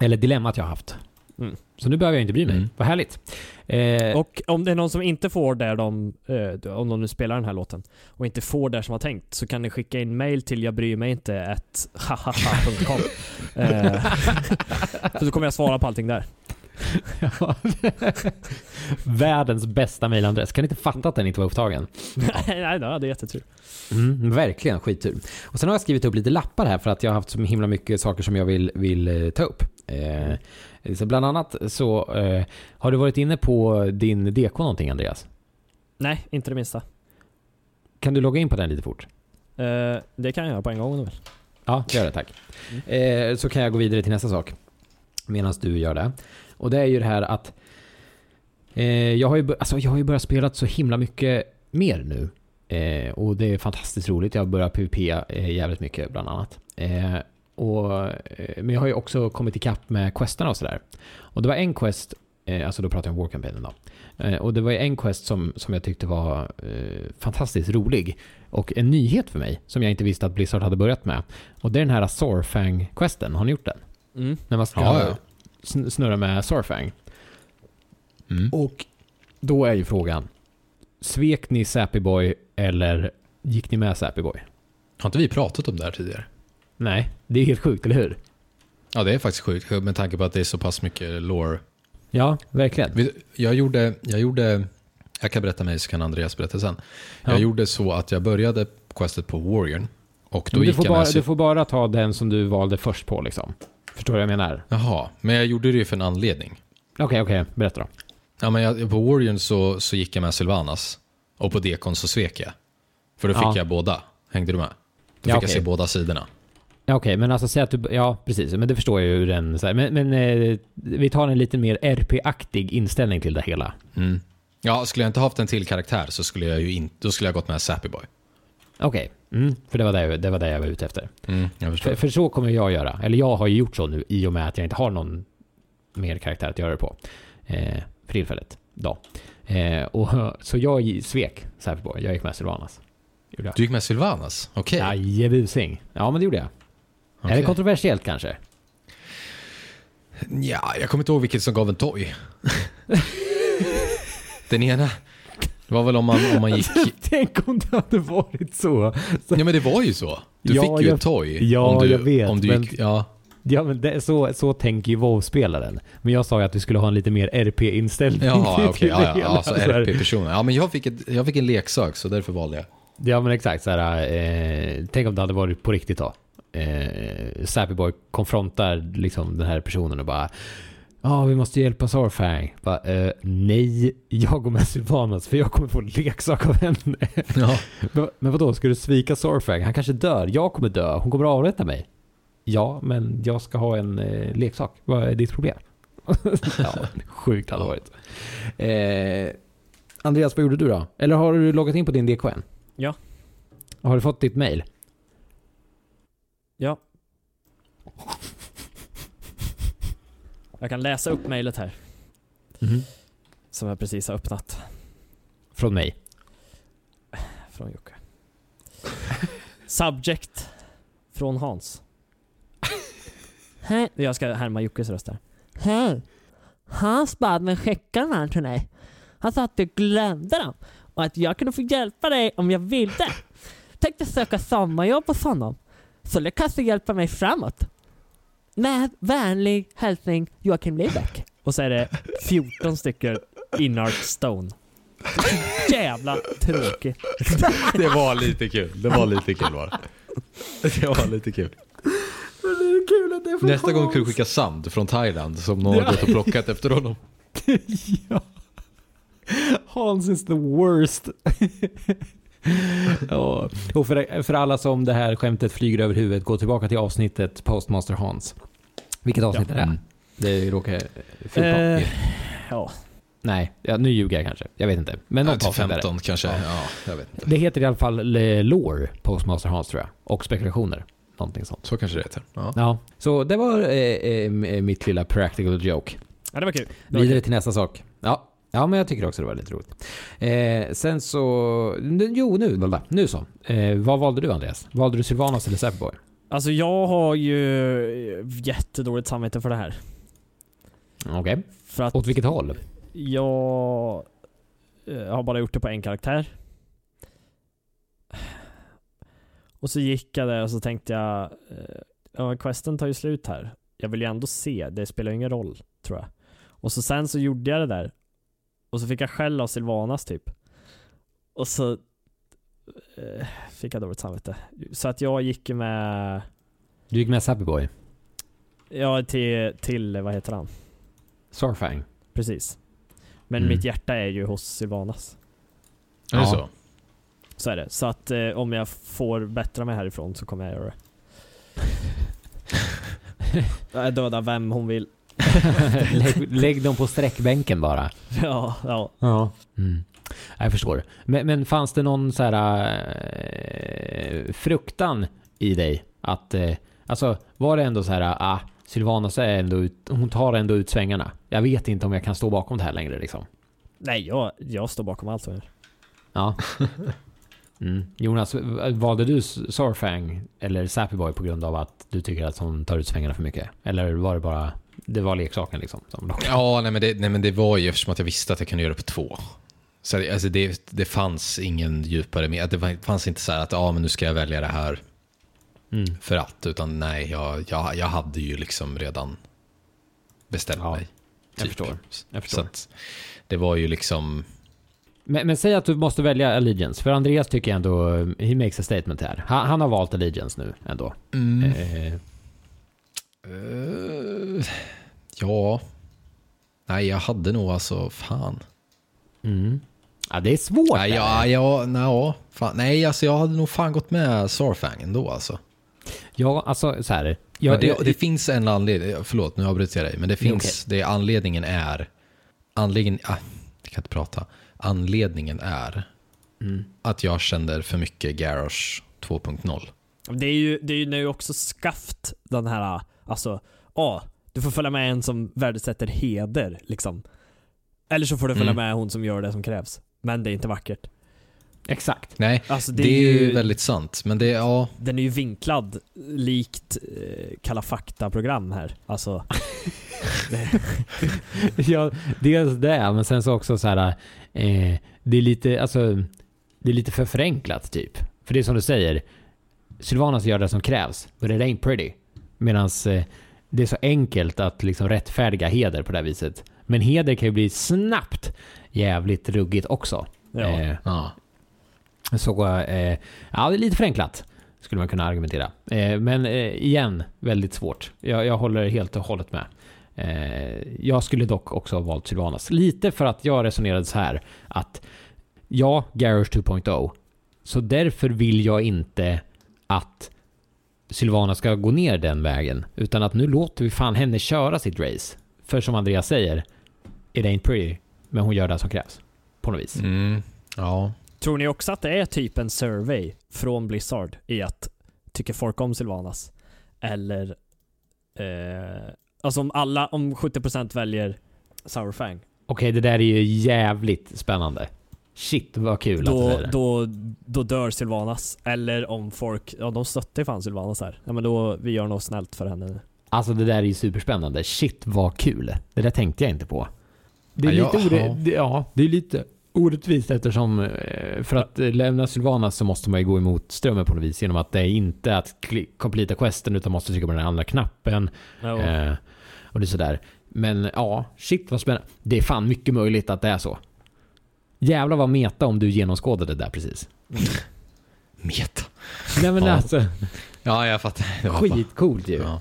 Eller dilemmat jag har haft. Mm. Så nu behöver jag inte bry mig. Mm. Vad härligt. Eh, Och om det är någon som inte får där de, eh, om de nu spelar den här låten, och inte får det som var tänkt, så kan ni skicka in mail till jag bryr mig inte hahaha.com. eh, för så kommer jag svara på allting där. Ja. Världens bästa mailadress. Kan inte fatta att den inte var upptagen. Nej, då, det är jättetur. Mm, verkligen skittur. Och sen har jag skrivit upp lite lappar här för att jag har haft så himla mycket saker som jag vill, vill eh, ta upp. Eh, så bland annat så eh, har du varit inne på din DK någonting Andreas? Nej, inte det minsta. Kan du logga in på den lite fort? Eh, det kan jag göra på en gång om du vill. Ja, gör det tack. Eh, så kan jag gå vidare till nästa sak. Medan du gör det. Och det är ju det här att eh, jag, har ju, alltså, jag har ju börjat spela så himla mycket mer nu. Eh, och det är fantastiskt roligt. Jag börjar PVP eh, jävligt mycket bland annat. Eh, och, eh, men jag har ju också kommit ikapp med questerna och sådär. Och det var en quest, eh, alltså då pratar jag om Warcampaignen då. Eh, och det var en quest som, som jag tyckte var fantastiskt rolig. Och en nyhet för mig som jag inte visste att Blizzard hade börjat med. Och det är den här Sorfang-questen. Har ni gjort den? Mm. När man ska Ja, ja. Sn- snurra med Sorfang. Mm. Och då är ju frågan. Svek ni Sappy Boy eller gick ni med Sappy Boy? Har inte vi pratat om det här tidigare? Nej, det är helt sjukt, eller hur? Ja, det är faktiskt sjukt med tanke på att det är så pass mycket lore. Ja, verkligen. Jag gjorde, jag gjorde, jag kan berätta mig så kan Andreas berätta sen. Jag Ja. gjorde så att jag började questet på Warrior och då du, gick får jag bara, med du får bara ta den som du valde först på liksom. Förstår du vad jag menar? Jaha, men jag gjorde det ju för en anledning. Okej, okej. Berätta då. Ja, men jag, på Warrior så, så gick jag med Sylvanas och på Dekon så svek jag. För då fick Ja. jag båda. Hängde du med? Då fick Ja, jag se båda sidorna. Ja, Okej, men alltså säg att du... Ja, precis. Men det förstår jag ju den... Så här, men men eh, vi tar en lite mer RP-aktig inställning till det hela. Mm. Ja, skulle jag inte haft en till karaktär så skulle jag ju inte, då skulle jag gått med Sappy Okej, mm, för det var, det, det var det jag var ute efter. Mm. För, för så kommer jag göra. Eller jag har ju gjort så nu i och med att jag inte har någon mer karaktär att göra det på. Eh, för tillfället. Då. Eh, och, så jag svek Sappyboy. Jag gick med Sylvanas. Du gick med Sylvanas? Okej. Jajebusing. Ja, men det gjorde jag. Är Okej. det kontroversiellt kanske? Ja, jag kommer inte ihåg vilket som gav en toy. Den ena. Det var väl om man, om man gick... Tänk om det hade varit så. så Ja men det var ju så. Du Ja, fick ju jag- ett toy. Ja, om du, jag vet, Om du men- gick, ja. Ja, men det, så, så tänker ju WoW-spelaren. Men jag sa ju att vi skulle ha en lite mer RP-inställning Jaha, till- till ja, ja, alltså. RP-personer. Ja, men jag fick, ett, jag fick en leksak så därför valde jag. Ja, men exakt. Så här, eh, tänk om det hade varit på riktigt då. Eh, Sappy Boy konfrontar liksom den här personen och bara Ja, vi måste hjälpa Sarfang. Bara, eh, nej, jag går med Sylvanas för jag kommer få en leksak av henne. Ja. men, men vadå, ska du svika Sarfang? Han kanske dör. Jag kommer dö. Hon kommer avrätta mig. Ja, men jag ska ha en eh, leksak. Vad är ditt problem? ja, sjukt hade varit. Eh, Andreas, vad gjorde du då? Eller har du loggat in på din DKN? Ja. Har du fått ditt mail? Ja. Jag kan läsa upp mejlet här, som jag precis har öppnat Från mig. från Jocke. Subject från Hans. Hej. Jag ska härma Jockes röst här. Hej! Hans bad mig skicka den här till dig. Han sa att du glömde dem och att jag kunde få hjälpa dig om jag ville. Tänkte söka sommarjobb hos honom. Så det kanske hjälpa mig framåt. Med vänlig hälsning Joakim Libeck. Och så är det 14 stycken Inart Stone. Så jävla tråkigt. Det var lite kul. Det var lite kul var det. Var lite kul. Det är kul att det är Nästa gång kan du skicka sand från Thailand som någon har gått och plockat efter honom. ja. Hans is the worst. ja. Och för, för alla som det här skämtet flyger över huvudet, gå tillbaka till avsnittet Postmaster Hans. Vilket avsnitt är det? Mm. Det råkar... 14? Eh, ja. Nej, ja, nu ljuger jag kanske. Jag vet inte. Men Ja, något det. 15 kanske. Ja, jag vet inte. Det heter i alla fall eh, Lore, Postmaster Hans tror jag. Och spekulationer. Någonting sånt. Så kanske det heter. Ja. Ja, så det var eh, eh, mitt lilla practical joke. ja, det var kul. Det var Vidare kul. till nästa sak. Ja. Ja, men jag tycker också det var lite roligt. Eh, sen så... Jo, nu, nu så. Eh, vad valde du Andreas? Valde du Sylvanas eller Säpoboy? Alltså jag har ju jättedåligt samvete för det här. Okej. För att Åt vilket håll? jag eh, har bara gjort det på en karaktär. Och så gick jag där och så tänkte jag, eh, ja questen tar ju slut här. Jag vill ju ändå se, det spelar ju ingen roll, tror jag. Och så sen så gjorde jag det där. Och så fick jag skäll av Silvanas typ. Och så eh, fick jag dåligt samvete. Så att jag gick med, Du gick med Säpoboy. ja till, till, vad heter han? Sarfang. Precis. Men Mm. mitt hjärta är ju hos Silvanas. Är det Ja. så? Så är det. Så att eh, om jag får bättra mig härifrån så kommer jag göra det. Jag dödar vem hon vill. lägg, lägg dem på sträckbänken bara. Ja, ja. Ja. Mm. Jag förstår. Men, men fanns det någon så här eh, fruktan i dig? Att, eh, alltså var det ändå så här, ah, Sylvanas är ändå ut, hon tar ändå ut svängarna. Jag vet inte om jag kan stå bakom det här längre liksom. Nej, jag, jag står bakom allt gör. Ja. Mm. Jonas, valde du Sarfang eller Sappyboy på grund av att du tycker att hon tar ut svängarna för mycket? Eller var det bara, det var leksaken liksom? Ja, nej men, det, nej men det var ju eftersom att jag visste att jag kunde göra det på två. Så det- alltså det, det fanns ingen djupare med. Det fanns inte så här att ja, men nu ska jag välja det här Mm. för att. Utan nej, jag, jag, jag hade ju liksom redan bestämt Ja, mig. jag förstår. Jag förstår. Så att det var ju liksom... Men, men säg att du måste välja Allegiance, för Andreas tycker jag ändå, he makes a statement här. Han, han har valt Allegiance nu ändå. Mm. Eh, Eh, ja. Nej, jag hade nog alltså, fan. mm. Ja, det är svårt. Nej, ja, ja, nej, fan. nej, alltså jag hade nog fan gått med Sarfang ändå alltså. ja, alltså så här. Jag, det, jag, det finns en anledning, förlåt nu avbryter jag dig, men det finns, det anledningen är, anledningen, ah, jag kan inte prata, anledningen är mm. att jag kände för mycket Garrosh 2.0. Det är ju, det är ju nu också skaft den här, alltså, ja, du får följa med en som värdesätter heder liksom. Eller så får du följa Mm. med hon som gör det som krävs. Men det är inte vackert. Exakt. Nej, Alltså det, är ju väldigt sant. Men det, ja. Den är ju vinklad likt eh, Kalla fakta-program här. Alltså, ja, dels det, men sen så också så här, eh, det är lite, alltså, det är lite för förenklat typ. För det är som du säger, Sylvanas gör det som krävs, but it ain't pretty. Medan eh, det är så enkelt att liksom rättfärdiga heder på det här viset. Men heder kan ju bli snabbt jävligt ruggigt också. ja. Eh, ja. så, eh, ja, det är lite förenklat. Skulle man kunna argumentera. Eh, men eh, igen, väldigt svårt. Jag, jag håller helt och hållet med. Eh, jag skulle dock också ha valt Sylvanas. Lite för att jag resonerade så här att ja, Garage 2.0. Så därför vill jag inte att Sylvana ska gå ner den vägen. Utan att nu låter vi fan henne köra sitt race. För som Andreas säger, it ain't pretty. Men hon gör det som krävs. På något vis. Mm. Ja. Tror ni också att det är typ en survey från Blizzard i att tycker folk om Sylvanas? Eller eh, alltså om alla, om 70% väljer Sourfang, Okej, det där är ju jävligt spännande. Shit vad kul att det då, är då, då dör Sylvanas. Eller om folk, ja de stöttar ju fan Sylvanas här. Ja men då, vi gör något snällt för henne. Alltså det där är ju superspännande. Shit vad kul. Det där tänkte jag inte på. Det är Ja, lite, ja. det, ja, det är lite orättvist eftersom eh, för att eh, lämna Sylvanas så måste man ju gå emot strömmen på något vis genom att det är inte att completa questen utan måste trycka på den andra knappen. Ja, Eh, och det är sådär. Men ja, shit vad spännande. Det är fan mycket möjligt att det är så. Jävlar vad meta om du genomskådade det där precis. Meta. Nej men Ja. alltså, Ja, jag fattar. Det var bara- skitcoolt ju. Ja.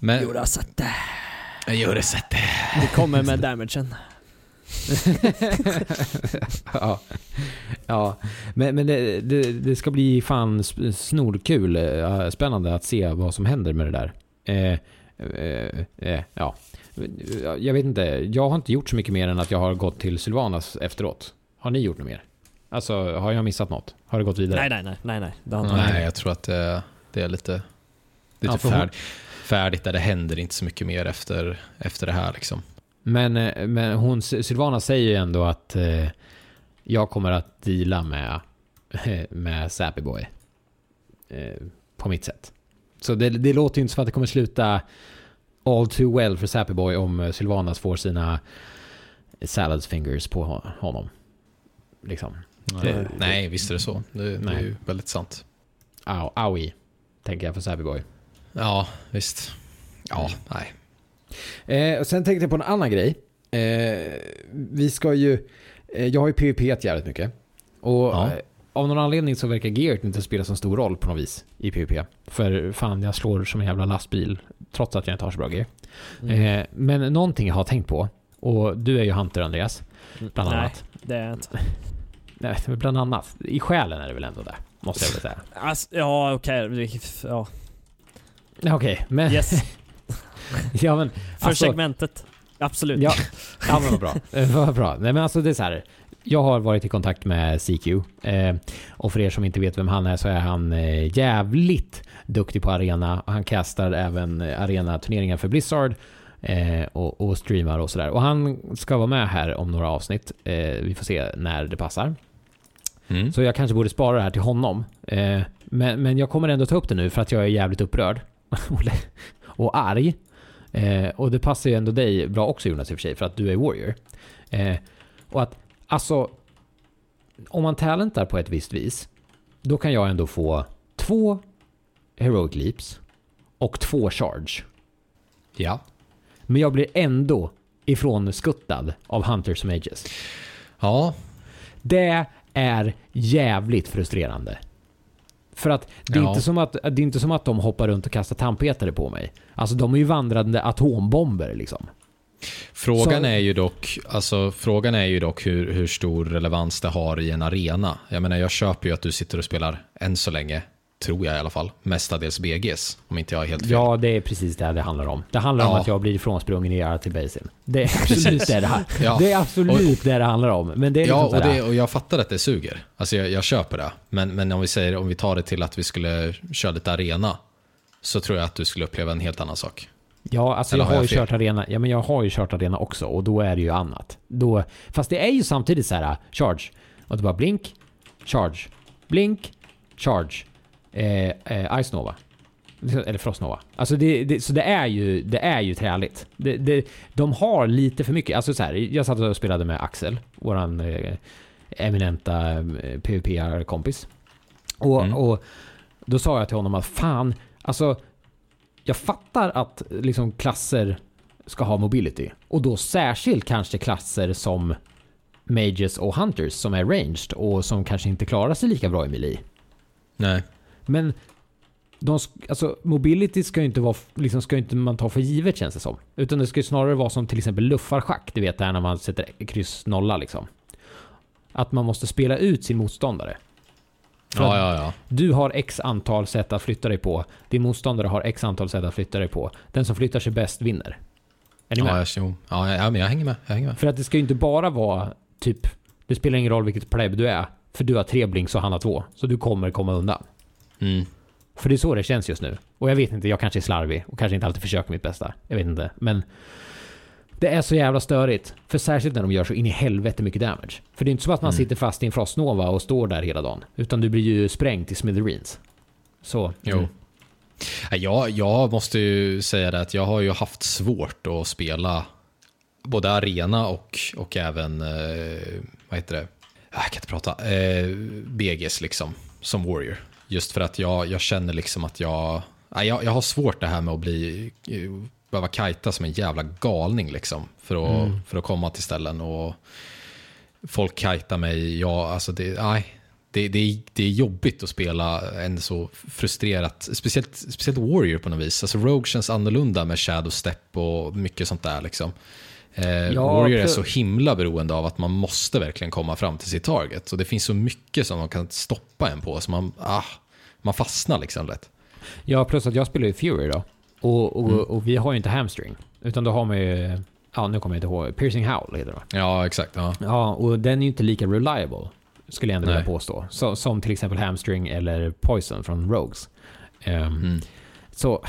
Men... Jo, det har sett det. Jag gör det sett det. Vi kommer med damagen. ja. ja, men, men det, det, det ska bli fan snorkul, eh, spännande att se vad som händer med det där. Eh, eh, eh, ja. Jag vet inte, jag har inte gjort så mycket mer än att jag har gått till Sylvanas efteråt. Har ni gjort något mer? Alltså, har jag missat något? Har det gått vidare? Nej, nej, nej, nej, nej. Det har inte Nej, jag tror att det, det är lite, lite Ja, färd, färdigt där det händer inte så mycket mer efter, efter det här liksom. Men, eh, men hon, Sylvana säger ju ändå att eh, jag kommer att deala med, med Sappy Boy. Eh, på mitt sätt. Så det, det låter ju inte som att det kommer sluta all too well för Sappy Boy om eh, Sylvanas får sina salads fingers på ho- honom. Liksom. Det, nej, visst är det så. Det, det är Nej. ju väldigt sant. Au, aui, tänker jag för Sappy Boy. Ja, visst. Ja, nej. Eh, och sen tänkte jag på en annan grej. Eh, vi ska ju... Eh, jag har ju PVP jävligt mycket. Och Ja. Av någon anledning så verkar Geert inte spela så stor roll på något vis i PVP. För fan, jag slår som en jävla lastbil trots att jag inte har så bra gear. Mm. Eh, men någonting jag har tänkt på, och du är ju Hunter Andreas, bland Nej, annat. det är jag inte. Nej, men bland annat. I själen är det väl ändå det, måste jag väl säga. Alltså, ja, okej. Ja. Ja, Okej, men... Yes. ja, men För alltså- segmentet. Absolut. Ja, ja men vad bra. Vad bra. Nej men alltså det är så här. Jag har varit i kontakt med CQ. Eh, och för er som inte vet vem han är så är han eh, jävligt duktig på arena. Han castar även eh, arena-turneringar för Blizzard. Eh, och, och streamar och sådär. Och han ska vara med här om några avsnitt. Vi får se när det passar. Mm. Så jag kanske borde spara det här till honom. Men, men jag kommer ändå ta upp det nu för att jag är jävligt upprörd. och arg. Och det passar ju ändå dig bra också Jonas i och för sig, för att du är warrior. Och att, alltså, om man talentar på ett visst vis, då kan jag ändå få två heroic leaps och två charge. Ja. Men jag blir ändå ifrån skuttad av Hunters Mages. Ja, Det är jävligt frustrerande. För att det är, Ja. inte som att, det är inte som att de hoppar runt och kastar tandpetare på mig. Alltså de är ju vandrande atombomber liksom. Frågan Så- är ju dock, alltså, frågan är ju dock hur, hur stor relevans det har i en arena. Jag menar, jag köper ju att du sitter och spelar, än så länge, tror jag i alla fall, mestadels BGs, om inte jag är helt fel. Ja, det är precis det det handlar om. Det handlar om Ja. att jag blir ifrånsprungen i basen. Det är absolut det det, här. Ja. det är absolut det det handlar om. Men det är Ja, liksom och, det, och jag fattar att det suger. Alltså jag, jag köper det. Men, men om vi säger, om vi tar det till att vi skulle köra lite arena, så tror jag att du skulle uppleva en helt annan sak. Ja, alltså Eller jag har ju jag fel? kört arena. Ja, men jag har ju kört arena också och då är det ju annat. Då, fast det är ju samtidigt så här charge. Och det bara blink, charge. Blink, charge. Eh, eh, Ice Nova. Eller Frostnova. Alltså det, det, så det är ju, det är ju träligt. Det, det, de har lite för mycket. Alltså så här, jag satt och spelade med Axel, våran eh, eminenta eh, PVP-kompis. Och, Mm. och då sa jag till honom att fan, alltså jag fattar att liksom klasser ska ha mobility. Och då särskilt kanske klasser som Mages och Hunters som är ranged och som kanske inte klarar sig lika bra i melee. Nej. Men de, alltså, mobility ska ju inte, vara, liksom, ska inte man ta för givet känns det som. Utan det ska ju snarare vara som till exempel luffarschack. Du vet det här när man sätter kryss nolla liksom. Att man måste spela ut sin motståndare. För Ja, ja, ja. Du har x antal sätt att flytta dig på. Din motståndare har x antal sätt att flytta dig på. Den som flyttar sig bäst vinner. Är ni med? Ja, jag, ja, ja, men jag hänger med. Jag hänger med. För att det ska ju inte bara vara typ, det spelar ingen roll vilket pleb du är. För du har tre blinks och han har två. Så du kommer komma undan. Mm. För det är så det känns just nu. Och jag vet inte, jag kanske är slarvig och kanske inte alltid försöker mitt bästa. Jag vet inte. Men det är så jävla störigt. För särskilt när de gör så in i helvete mycket damage. För det är inte så att man Mm. sitter fast i en frostnova och står där hela dagen. Utan du blir ju sprängt i smithereens. Så. Jo. Mm. Ja, Jag, jag måste ju säga det att jag har ju haft svårt att spela både arena och, och även, eh, vad heter det, Ah, jag kan inte prata, eh, BGs liksom, som warrior. Just för att jag, jag känner liksom att jag, ja, jag, jag har svårt det här med att bli, eh, behöva kajta som en jävla galning liksom. För att, för att komma till ställen och folk kajtar mig, ja alltså det, nej. Det, det, är, det är jobbigt att spela en så frustrerat, speciellt, speciellt Warrior på något vis. Alltså Rogue känns annorlunda med Shadow Step och mycket sånt där liksom. Eh, Ja, Warrior är så himla beroende av att man måste verkligen komma fram till sitt target. Och det finns så mycket som man kan stoppa en på, så man, ah, man fastnar liksom lätt. Ja, plus att jag spelar ju Fury då. Och, och, Mm. och vi har ju inte hamstring. Utan då har man ju, ja nu kommer jag inte ihåg, Piercing Howl heter det? Ja, exakt. Ja. Ja, och den är ju inte lika reliable. Skulle jag ändå vilja Nej. påstå. Så, som till exempel Hamstring eller Poison från Rogues. Ehm, Mm. Så,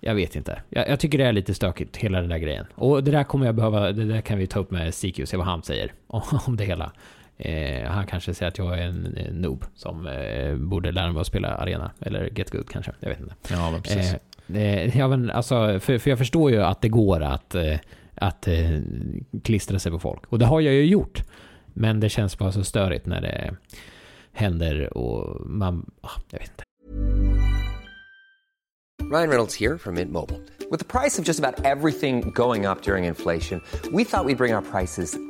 jag vet inte. Jag, jag tycker det är lite stökigt, hela den där grejen. Och det där kommer jag behöva, det där kan vi ta upp med CQ, se vad han säger om, det hela. Eh, han kanske säger att jag är en, noob som eh, borde lära mig att spela arena. Eller get good kanske, jag vet inte. ja, precis. Eh, eh, ja, men alltså, för, för jag förstår ju att det går att, eh, att eh, klistra sig på folk. Och det har jag ju gjort. Men det känns bara så störigt när det händer och man... ah, Jag vet inte. Ryan Reynolds här från Mint Mobile. Med priset på nästan allt som går upp under inflationen, trodde vi att vi skulle bring våra priser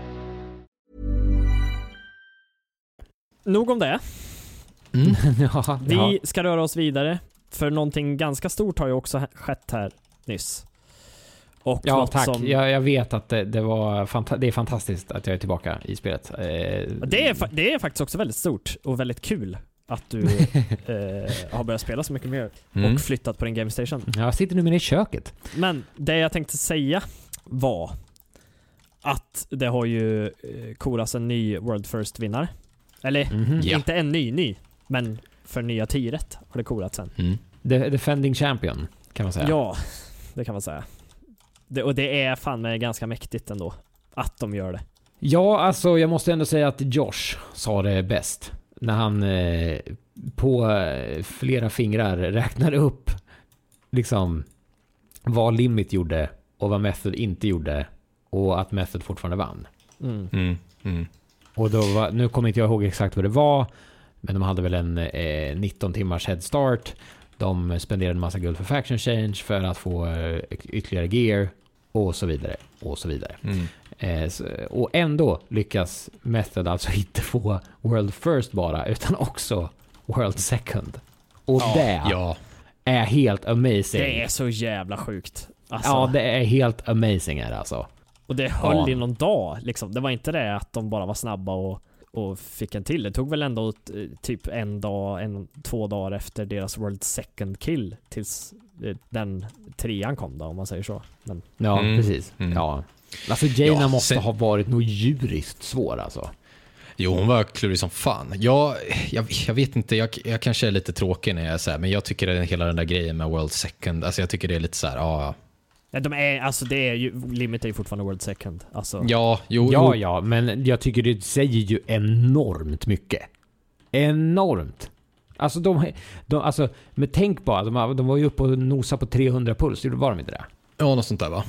Nog om det. ja, Vi ja. ska röra oss vidare. För någonting ganska stort har ju också skett här nyss. Och ja tack. Som, Jag, jag vet att det, det, var det är fantastiskt att jag är tillbaka i spelet. Eh, det, är, det är faktiskt också väldigt stort och väldigt kul att du eh, har börjat spela så mycket mer Mm. och flyttat på din game station. Jag sitter numera i köket. Men det jag tänkte säga var att det har ju eh, korats en ny World First-vinnare. Eller Mhm. Ja. inte en ny ny, men för nya tiret har det korats sen. Mm. The Defending Champion, kan man säga. Ja, det kan man säga. Det, och det är fan med ganska mäktigt ändå. Att de gör det. Ja, alltså jag måste ändå säga att Josh sa det bäst. När han eh, på eh, flera fingrar räknade upp liksom vad Limit gjorde och vad Method inte gjorde och att Method fortfarande vann. Mm. Mm. Mm. Och då var, nu kommer inte jag ihåg exakt vad det var, men de hade väl en eh, 19 timmars headstart. De spenderade en massa guld för faction change för att få eh, ytterligare gear och så vidare och så vidare. Mm. Eh, så, och ändå lyckas Method alltså inte få World First bara, utan också World Second. Och det Ja, är helt amazing. Det är så jävla sjukt. Alltså, Ja, det är helt amazing är det alltså. Och det höll Ja. i någon dag liksom. Det var inte det att de bara var snabba och, och fick en till. Det tog väl ändå eh, typ en dag, en, två dagar efter deras World Second kill tills eh, den trean kom då om man säger så. Men Ja, Mm. precis. Mm. Ja. Alltså Jaina Ja, måste sen- ha varit nog djuriskt svår alltså. Jo, hon var klurig som fan. Jag, jag, jag vet inte, jag, jag kanske är lite tråkig när jag säger men jag tycker att hela den där grejen med World Second, alltså jag tycker det är lite så här, ja, Nej, de är, alltså det är ju, Limit är ju fortfarande World Second. Alltså, ja, jo, Ja, jo. ja, men jag tycker det säger ju enormt mycket. Enormt. Alltså de, de alltså, men tänk bara, de, de var ju uppe och nosade på 300 puls, var de inte det? ja, något sånt där va?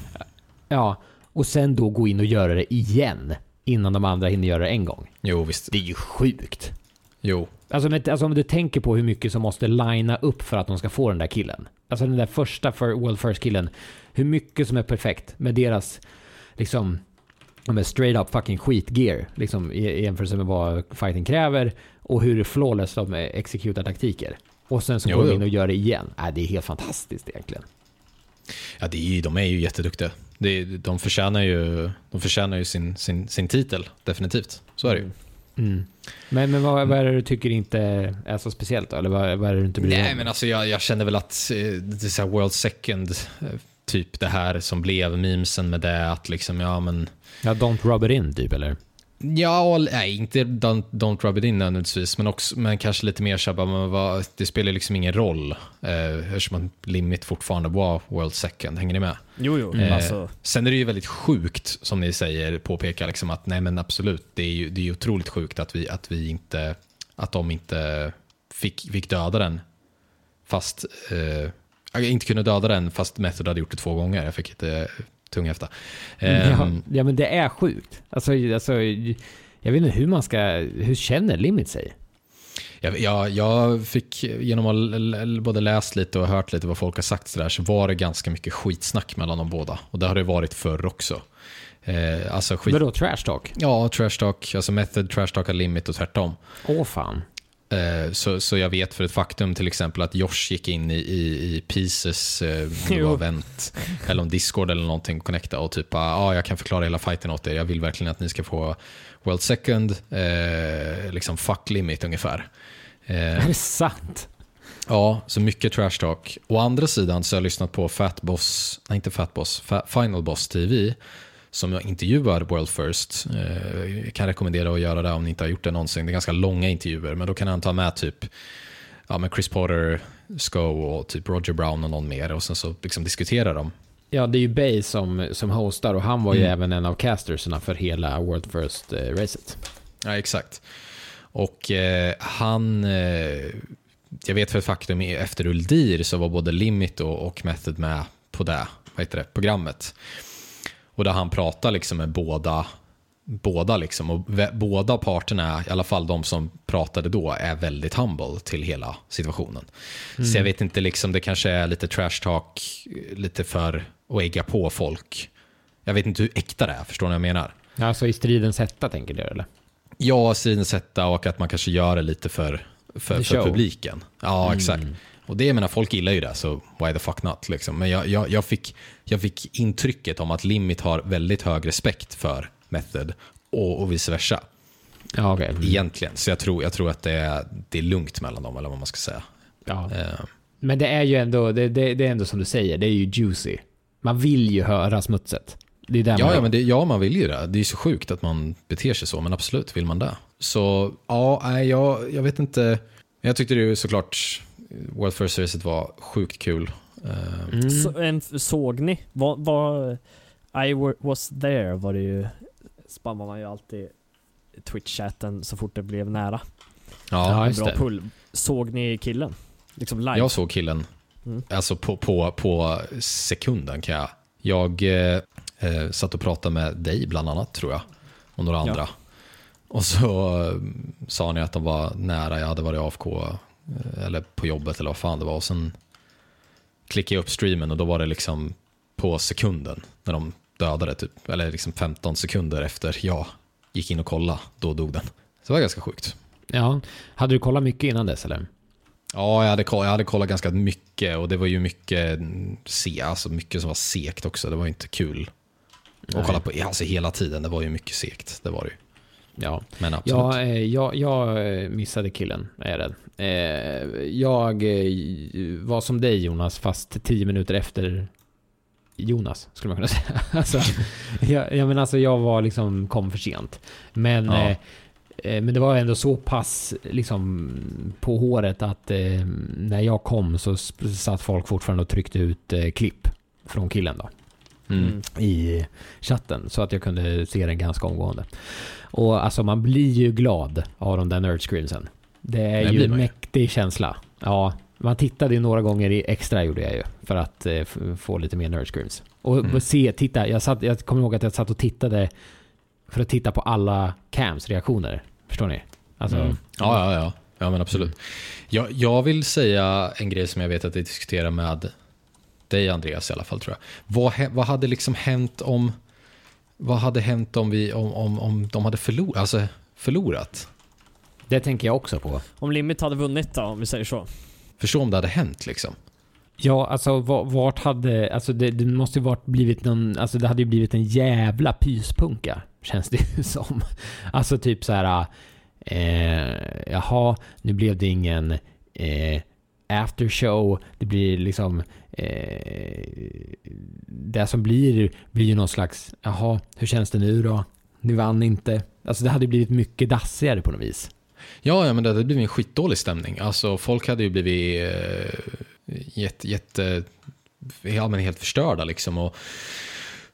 Ja, och sen då gå in och göra det igen innan de andra hinner göra det en gång. Jo, visst. Det är ju sjukt. Jo. Alltså, men, alltså om du tänker på hur mycket som måste linea upp för att de ska få den där killen. Alltså den där första för World First killen. Hur mycket som är perfekt med deras liksom med straight up fucking skitgear liksom i jämförelse med vad fighting kräver och hur flawless de exekutar taktiker. Och sen så går de in och gör det igen. Äh, det är helt fantastiskt egentligen. Ja, det är, de är ju jätteduktiga. Det, de förtjänar ju, de förtjänar ju sin, sin, sin titel, definitivt. Så är det ju. Mm. Men, men vad, vad är det du tycker inte är så speciellt då? Eller vad, vad är det du inte bryr dig Nej, om? men alltså jag, jag känner väl att eh, det är så World Second, eh, typ det här som blev memesen med det, att liksom, ja men Ja, don't rub it in typ eller? Ja, nej, inte don't, don't rub it in nödvändigtvis, men, också, men kanske lite mer så här, bara, men vad, det spelar liksom ingen roll eh, eftersom Limit fortfarande var World Second. Hänger ni med? Jo, jo. Eh, Alltså, Sen är det ju väldigt sjukt, som ni säger, påpekar liksom att nej men absolut, det är ju det är otroligt sjukt att vi, att vi inte, att de inte fick, fick döda den, fast, eh, inte kunde döda den fast Method hade gjort det två gånger. Jag fick inte tunghäfta. ja, Ehm, ja, men det är sjukt. Alltså, alltså, jag vet inte hur man ska... Hur känner Limit sig? Jag, jag, jag fick, genom att både läst lite och hört lite vad folk har sagt så, där, så var det ganska mycket skitsnack mellan de båda. Och det har det varit förr också. Eh, alltså skit... Vadå, trash talk? Ja, trash talk, alltså method, trash talk limit och tvärtom. Åh fan. Eh, så, så jag vet för ett faktum till exempel att Josh gick in i, i, i Pieces, eh, event, eller om Discord eller någonting, connecta och typ, ah, jag kan förklara hela fighten åt er, jag vill verkligen att ni ska få World Second, eh, liksom fuck limit ungefär. Eh, Är det sant? Ja, så mycket trash talk. Å andra sidan så har jag lyssnat på Fat Boss, nej inte Fat Boss, Fa- Final Boss TV som intervjuar World First. Eh, Jag kan rekommendera att göra det om ni inte har gjort det någonsin. Det är ganska långa intervjuer, men då kan han ta med typ ja, men Chris Potter, Sko och typ Roger Brown och någon mer och sen så liksom diskuterar de. Ja, det är ju Bay som, som hostar och han var ju även en av castersarna för hela World First-racet. Ja, exakt. Och eh, han, eh, jag vet för ett faktum, efter Uldir så var både Limit och, och Method med på det, vad heter det, programmet. Och där han pratar liksom med båda, båda liksom, och båda parterna, i alla fall de som pratade då, är väldigt humble till hela situationen. Så jag vet inte, liksom, det kanske är lite trash talk, lite för att ägga på folk. Jag vet inte hur äkta det är, förstår ni vad jag menar? Alltså i stridens hetta tänker du eller? Ja, sidsätta och att man kanske gör det lite för, för, för publiken. Ja, exakt. Och det, jag menar, folk gillar ju det, så why the fuck not? Liksom. Men jag, jag, jag, fick, jag fick intrycket om att Limit har väldigt hög respekt för Method och, och vice versa. Ja, okej. Mm. Egentligen. Så jag tror, jag tror att det är, det är lugnt mellan dem, eller vad man ska säga. Ja. Eh, Men det är ju ändå, det, det, det är ändå som du säger, det är ju juicy. Man vill ju höra smutset. Det är där Ja, man ja, men det, ja, man vill ju det. Det är så sjukt att man beter sig så, men absolut vill man det. Så ja, jag, jag vet inte. Jag tyckte det ju såklart, World First Racet var sjukt kul. Mm. så, en, såg ni? Vad, vad, I wa- was there var det ju, spammar man ju alltid Twitch-chatten så fort det blev nära. Ja, ja, just Bra det. pull. Såg ni killen? Liksom live? jag såg killen. Mm. Alltså på, på, på sekunden kan jag. Jag eh, eh, satt och pratade med dig bland annat tror jag. Och några Ja. andra. Och så eh, sa ni att de var nära, jag hade varit AFK eller på jobbet eller vad fan det var. Och sen klickade jag upp streamen och då var det liksom på sekunden när de dödade, typ, eller liksom 15 sekunder efter jag gick in och kollade, då dog den. Så det var ganska sjukt. Ja. Hade du kollat mycket innan dess eller? Ja, jag hade, kollat, jag hade kollat ganska mycket och det var ju mycket, se, alltså mycket som var sekt också. Det var ju inte kul att kolla på alltså hela tiden. Det var ju mycket sekt, det var det ju. Ja. Men absolut. Ja, eh, jag, jag eh, missade killen, är jag rädd. Eh, Jag var som dig Jonas, fast tio minuter efter Jonas, skulle man kunna säga. Alltså, jag, jag, men alltså, jag var liksom, kom för sent. Men, Ja. eh, men det var ändå så pass liksom, på håret att eh, när jag kom så satt folk fortfarande och tryckte ut eh, klipp från killen då Mm. i chatten så att jag kunde se den ganska omgående. Och alltså man blir ju glad av de där nerdscreensen. Det är Det ju en mäktig känsla. Ja, man tittade ju några gånger i extra gjorde jag ju för att eh, få lite mer nerdscreens. Och Mm. se, titta, jag, satt, jag kommer ihåg att jag satt och tittade för att titta på alla cams reaktioner. Förstår ni? Alltså, Mm. Ja, ja, ja. Ja, men absolut. Jag, jag vill säga en grej som jag vet att jag diskuterar med dig Andreas i alla fall tror jag. Vad, vad hade liksom hänt om vad hade hänt om, vi, om, om, om de hade förlor, alltså, förlorat? Det tänker jag också på. Om Limit hade vunnit då, om vi säger så. Förstå om det hade hänt liksom. Ja, alltså va- vart hade, alltså det, det måste ju varit blivit någon, alltså det hade ju blivit en jävla pyspunka, känns det ju som. Alltså typ så här, eh, jaha, nu blev det ingen eh, aftershow, det blir liksom, eh, det som blir, blir ju någon slags, jaha, hur känns det nu då? Ni vann inte. Alltså det hade blivit mycket dassigare på något vis. Ja, ja men det hade blivit en skitdålig stämning. Alltså folk hade ju blivit eh, jätte, jätte, eh, ja, men helt förstörda liksom. Och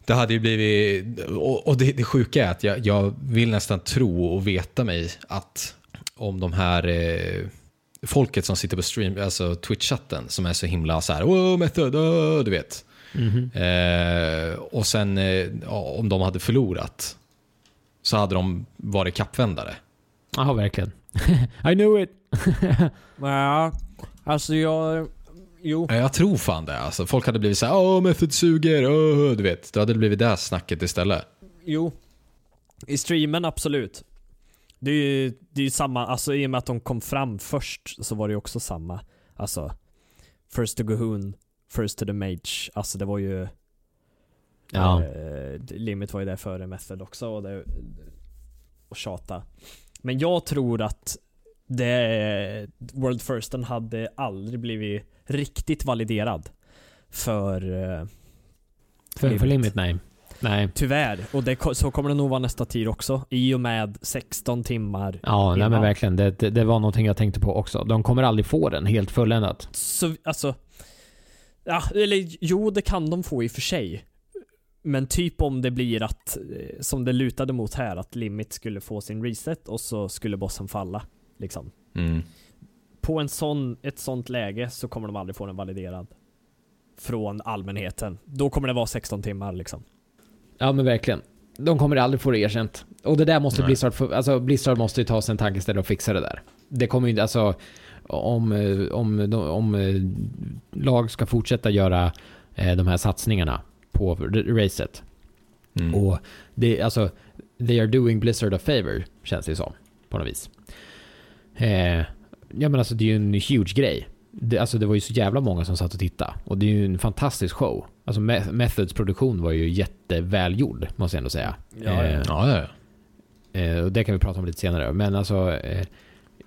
det hade ju blivit, och, det, det sjuka är att jag, jag vill nästan tro och veta mig att om de här eh, folket som sitter på stream, alltså Twitch-chatten som är så himla så här, oh, method, oh, du vet. Eh, och sen eh, ja, om de hade förlorat så hade de varit kappvändare. Ja, verkligen. I knew it! Ja, alltså jag... Jo. Ja, Jag tror fan det. Alltså, folk hade blivit så här, åh, Method suger, åh, du vet. Då hade det blivit det snacket istället. Jo. I streamen absolut. Det är ju det är ju samma, alltså i och med att de kom fram först så var det ju också samma. Alltså, first to Gohoon, first to the mage. Alltså det var ju... Ja. Eh, Limit var ju där före Method också och, det, och tjata. Men jag tror att det, World Firsten hade aldrig blivit riktigt validerad för eh, För, för Limit. limit, nej. Nej. Tyvärr, och det, så kommer det nog vara nästa tid också. I och med 16 timmar Ja, nej men verkligen. Det, det, det var någonting jag tänkte på också. De kommer aldrig få den helt fulländat. Så, alltså... Ja, eller jo, det kan de få i och för sig. Men typ om det blir att, eh, som det lutade mot här, att Limit skulle få sin reset och så skulle bossen falla. Liksom. Mm. På en sån, ett sånt läge så kommer de aldrig få den validerad. Från allmänheten. Då kommer det vara 16 timmar liksom. Ja men verkligen. De kommer aldrig få det erkänt. Och det där måste Nej. Blizzard, få, alltså Blizzard måste ju ta sig en tankeställare och fixa det där. Det kommer ju inte, alltså om, eh, om, om eh, lag ska fortsätta göra eh, de här satsningarna på racet. Mm. Och det, alltså, they are doing Blizzard a favor, känns det som. På något vis. Eh, ja men alltså det är ju en huge grej. Det, alltså det var ju så jävla många som satt och tittade. Och det är ju en fantastisk show. Alltså Me- Methods produktion var ju jättevälgjord, måste jag ändå säga. Ja, ja. Eh, Ja, ja, ja. Eh, och det kan vi prata om lite senare. Men alltså, eh,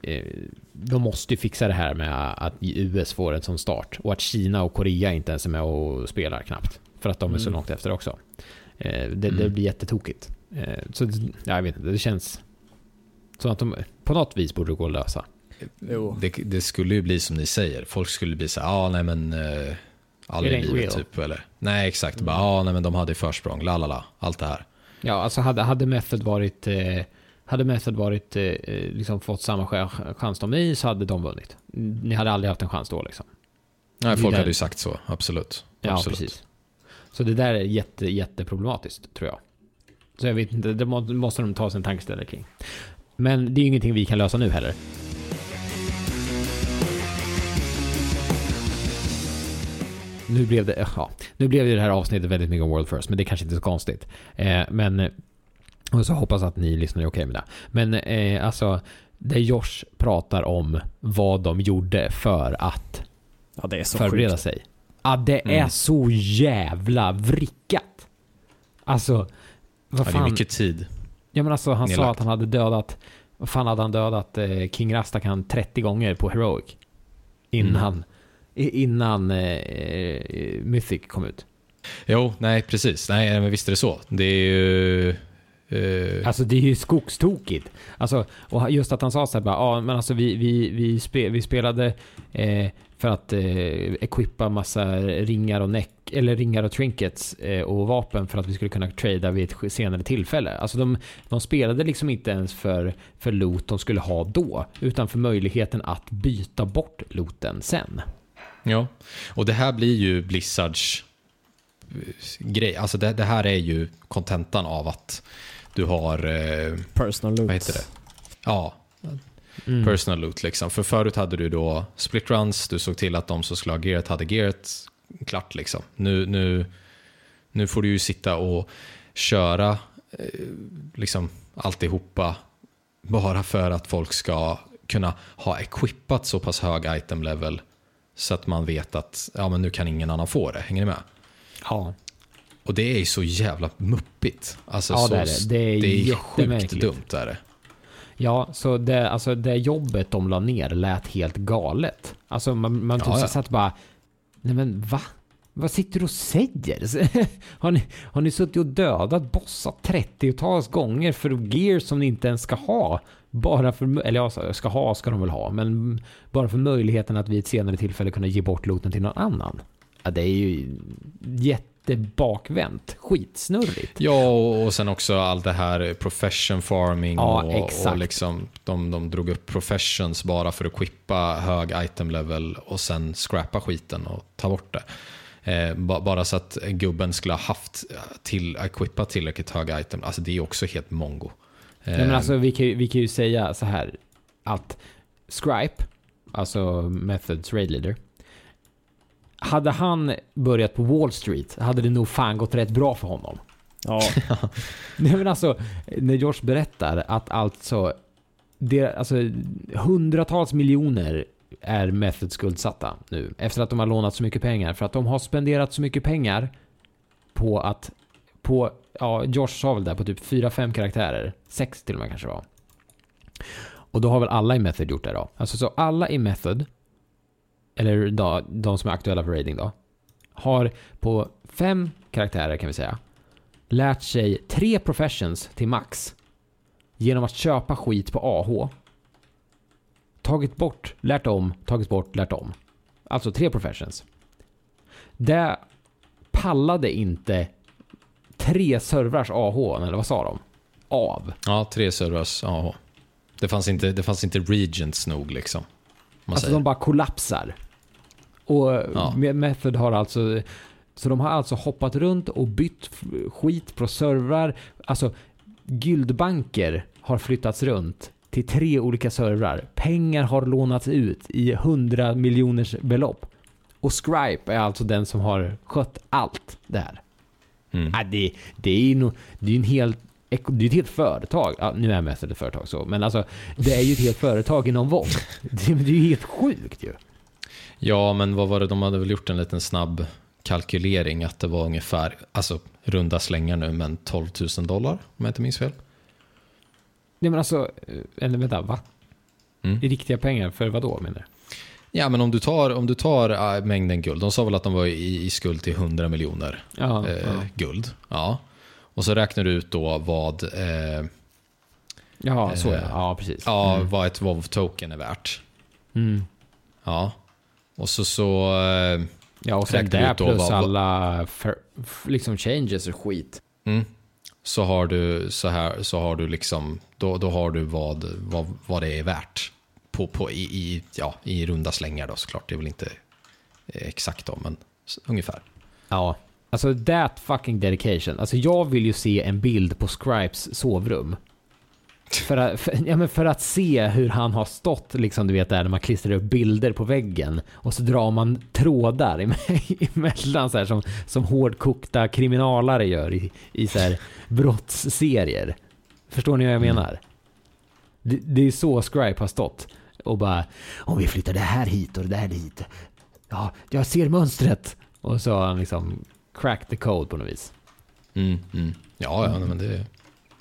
eh, de måste ju fixa det här med att US får en sån start. Och att Kina och Korea inte ens är med och spelar knappt. För att de är så Mm. långt efter också. Eh, det, det Mm. blir jättetokigt. Eh, så det- ja, jag vet inte, det känns som att de på något vis borde gå att lösa. Jo. Det, det skulle ju bli som ni säger. Folk skulle bli så här, ja, nej men... Uh, aldrig i livet typ. Eller, nej, exakt. Bara, ja, nej men de hade försprång, la la la. Allt det här. Ja, alltså hade, hade Method varit... Eh, hade Method varit, eh, eh, liksom fått samma ch- chans som ni så hade de vunnit. Ni hade aldrig haft en chans då liksom. Nej, folk där- hade ju sagt så. Absolut. Ja, absolut. precis. Så det där är jätte, jätteproblematiskt, tror jag. Så jag vet inte, det må, måste de ta sig en tankeställare kring. Men det är ju ingenting vi kan lösa nu heller. Nu blev det, ja, nu blev det här avsnittet väldigt mycket om World First, men det är kanske inte är så konstigt. Eh, men, och så hoppas att ni lyssnar är okej med det. Men eh, alltså, där Josh pratar om vad de gjorde för att Ja, det är så förbereda sjukt. sig. Ja, det är Mm. så jävla vrickat. Alltså, vad Ja, det är fan. mycket tid. Ja men alltså han sa nedlagt. att han hade dödat, vad fan hade han dödat eh, King Rastakan 30 gånger på Heroic? Innan, i- innan eh, eh, Mythic kom ut. Jo, nej precis. Nej, men visst är det så. Det är ju... eh, Alltså det är ju skogstokigt. Alltså, och just att han sa så här bara, ja men alltså vi, vi, vi, spe, vi spelade eh, för att eh, equippa massa ringar och neck, eller ringar och trinkets eh, och vapen för att vi skulle kunna trada vid ett senare tillfälle. Alltså de, de spelade liksom inte ens för, för loot de skulle ha då, utan för möjligheten att byta bort looten sen. Ja, och det här blir ju Blizzards eh, grej. Alltså det, det här är ju kontentan av att du har, eh, Personal loot. vad heter det? Ja, Mm. personal loot liksom. För förut hade du då split runs, du såg till att de som skulle ha gearet hade gearet klart liksom. Nu, nu, nu får du ju sitta och köra eh, liksom alltihopa bara för att folk ska kunna ha equippat så pass hög item level så att man vet att ja, men nu kan ingen annan få det. Hänger ni med? Ja. Och det är ju så jävla muppigt. Alltså, Ja, så, det är det. Det är det är sjukt dumt. Är det. Ja, så det, alltså det jobbet de la ner lät helt galet. Alltså man, man Ja, ja. satt bara, nej men va? Vad sitter du och säger? har, ni, har ni suttit och dödat bossar 30-tals gånger för gear som ni inte ens ska ha? Bara för, eller ja, ska ha ska de väl ha, men bara för möjligheten att vid ett senare tillfälle kunna ge bort looten till någon annan. Ja, det är ju jättebakvänt. Skitsnurrigt. Ja, och, och sen också allt det här profession farming Ja, och, och liksom de, de drog upp professions bara för att quippa hög item level och sen scrappa skiten och ta bort det. Eh, ba, bara så att gubben skulle ha haft till, equippat tillräckligt hög item. Alltså det är också helt mongo. Eh, Nej, men alltså, vi, kan, ju- vi kan ju säga så här att Scripe, alltså Methods Raid Leader, hade han börjat på Wall Street hade det nog fan gått rätt bra för honom. Ja, Nej men alltså, när Josh berättar att alltså, det, alltså hundratals miljoner är Method skuldsatta nu. Efter att de har lånat så mycket pengar. För att de har spenderat så mycket pengar på att, på, ja Josh sa väl där på typ 4-5 karaktärer. 6 till och med kanske var. Och då har väl alla i Method gjort det då. Alltså så alla i Method, eller då, de som är aktuella för raiding då, har på fem karaktärer kan vi säga, lärt sig tre professions till max genom att köpa skit på AH. Tagit bort, lärt om, tagit bort, lärt om. Alltså tre professions. Det pallade inte tre servrars AH, eller vad sa de? Av. Ja, tre servers. Ja. Det fanns inte, det fanns inte regents nog liksom. Alltså säger. de bara kollapsar. Och Ja. Me- Method har alltså... Så de har alltså hoppat runt och bytt skit på servrar. Alltså, guldbanker har flyttats runt till tre olika servrar. Pengar har lånats ut i hundra miljoners belopp. Och Scripe är alltså den som har skött allt det här. Mm. Ja, det, det är ju nog, det är en helt det är ett helt företag. Ja, nu är Method ett företag så, men alltså det är ju ett helt företag inom WoW. Det, det är ju helt sjukt ju. Ja, men vad var det? De hade väl gjort en liten snabb kalkylering att det var ungefär, alltså runda slängar nu, men 12 000 dollar om jag inte minns fel. Nej men alltså, eh, eller vänta, va? Mm. I riktiga pengar, för vad då menar du? Ja, men om du tar, om du tar äh, mängden guld, de sa väl att de var i, i skuld till 100 miljoner Ja, eh, ja. guld. Ja. Och så räknar du ut då vad, eh, ja så eh, Ja, precis. ja, vad ett WoW-token är värt. Mm. Ja. Och så så... Eh, Ja, och sen det plus vad- alla för, liksom changes och skit. Mm. Så har du så här, så har du liksom, då, då har du vad, vad, vad det är värt. På, på, i, i, ja, I runda slängar då såklart, det är väl inte eh, exakt då, men ungefär. Ja. Alltså that fucking dedication. Alltså jag vill ju se en bild på Scripes sovrum. För att, för, ja, men för att se hur han har stått, liksom, du vet där när man klistrar upp bilder på väggen och så drar man trådar eme- emellan så här, som, som hårdkokta kriminalare gör i, i så här, brottsserier. Förstår ni vad jag menar? Det, det är så Scripe har stått och bara om vi flyttar det här hit och det där dit. Ja, jag ser mönstret. Och så har han liksom cracked the code på något vis. Mm, mm. Ja, ja, men det...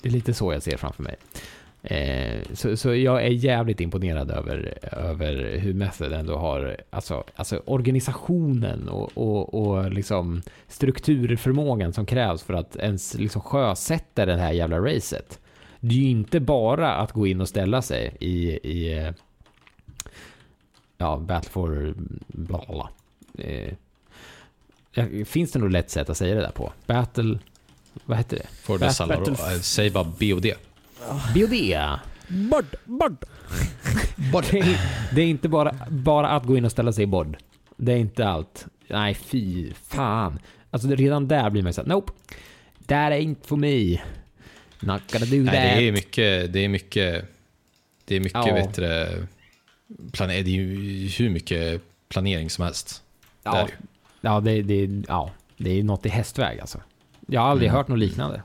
Det är lite så jag ser framför mig. Eh, så, så jag är jävligt imponerad över, över hur Method ändå har, alltså, alltså organisationen och, och, och liksom strukturförmågan som krävs för att ens liksom sjösätta det här jävla racet. Det är ju inte bara att gå in och ställa sig i, i eh, ja, Battle for bla. Eh, ja, finns det något lätt sätt att säga det där på? Battle, vad heter det? Salvador. Battle- Äh, Säg bara BOD. BOD. Bord, bord. Det är, det är inte bara, bara att gå in och ställa sig i bod. Det är inte allt. Nej, fy fan. Alltså det- redan där blir man så här, nope. That ain't for me. Not gonna do that. Nej, det är mycket, det är mycket, det är mycket Ja. bättre, plane- det är ju hur mycket planering som helst. Det är ja, det ju. ja, det, det, ja, det är något i hästväg alltså. Jag har aldrig Mm. hört något liknande.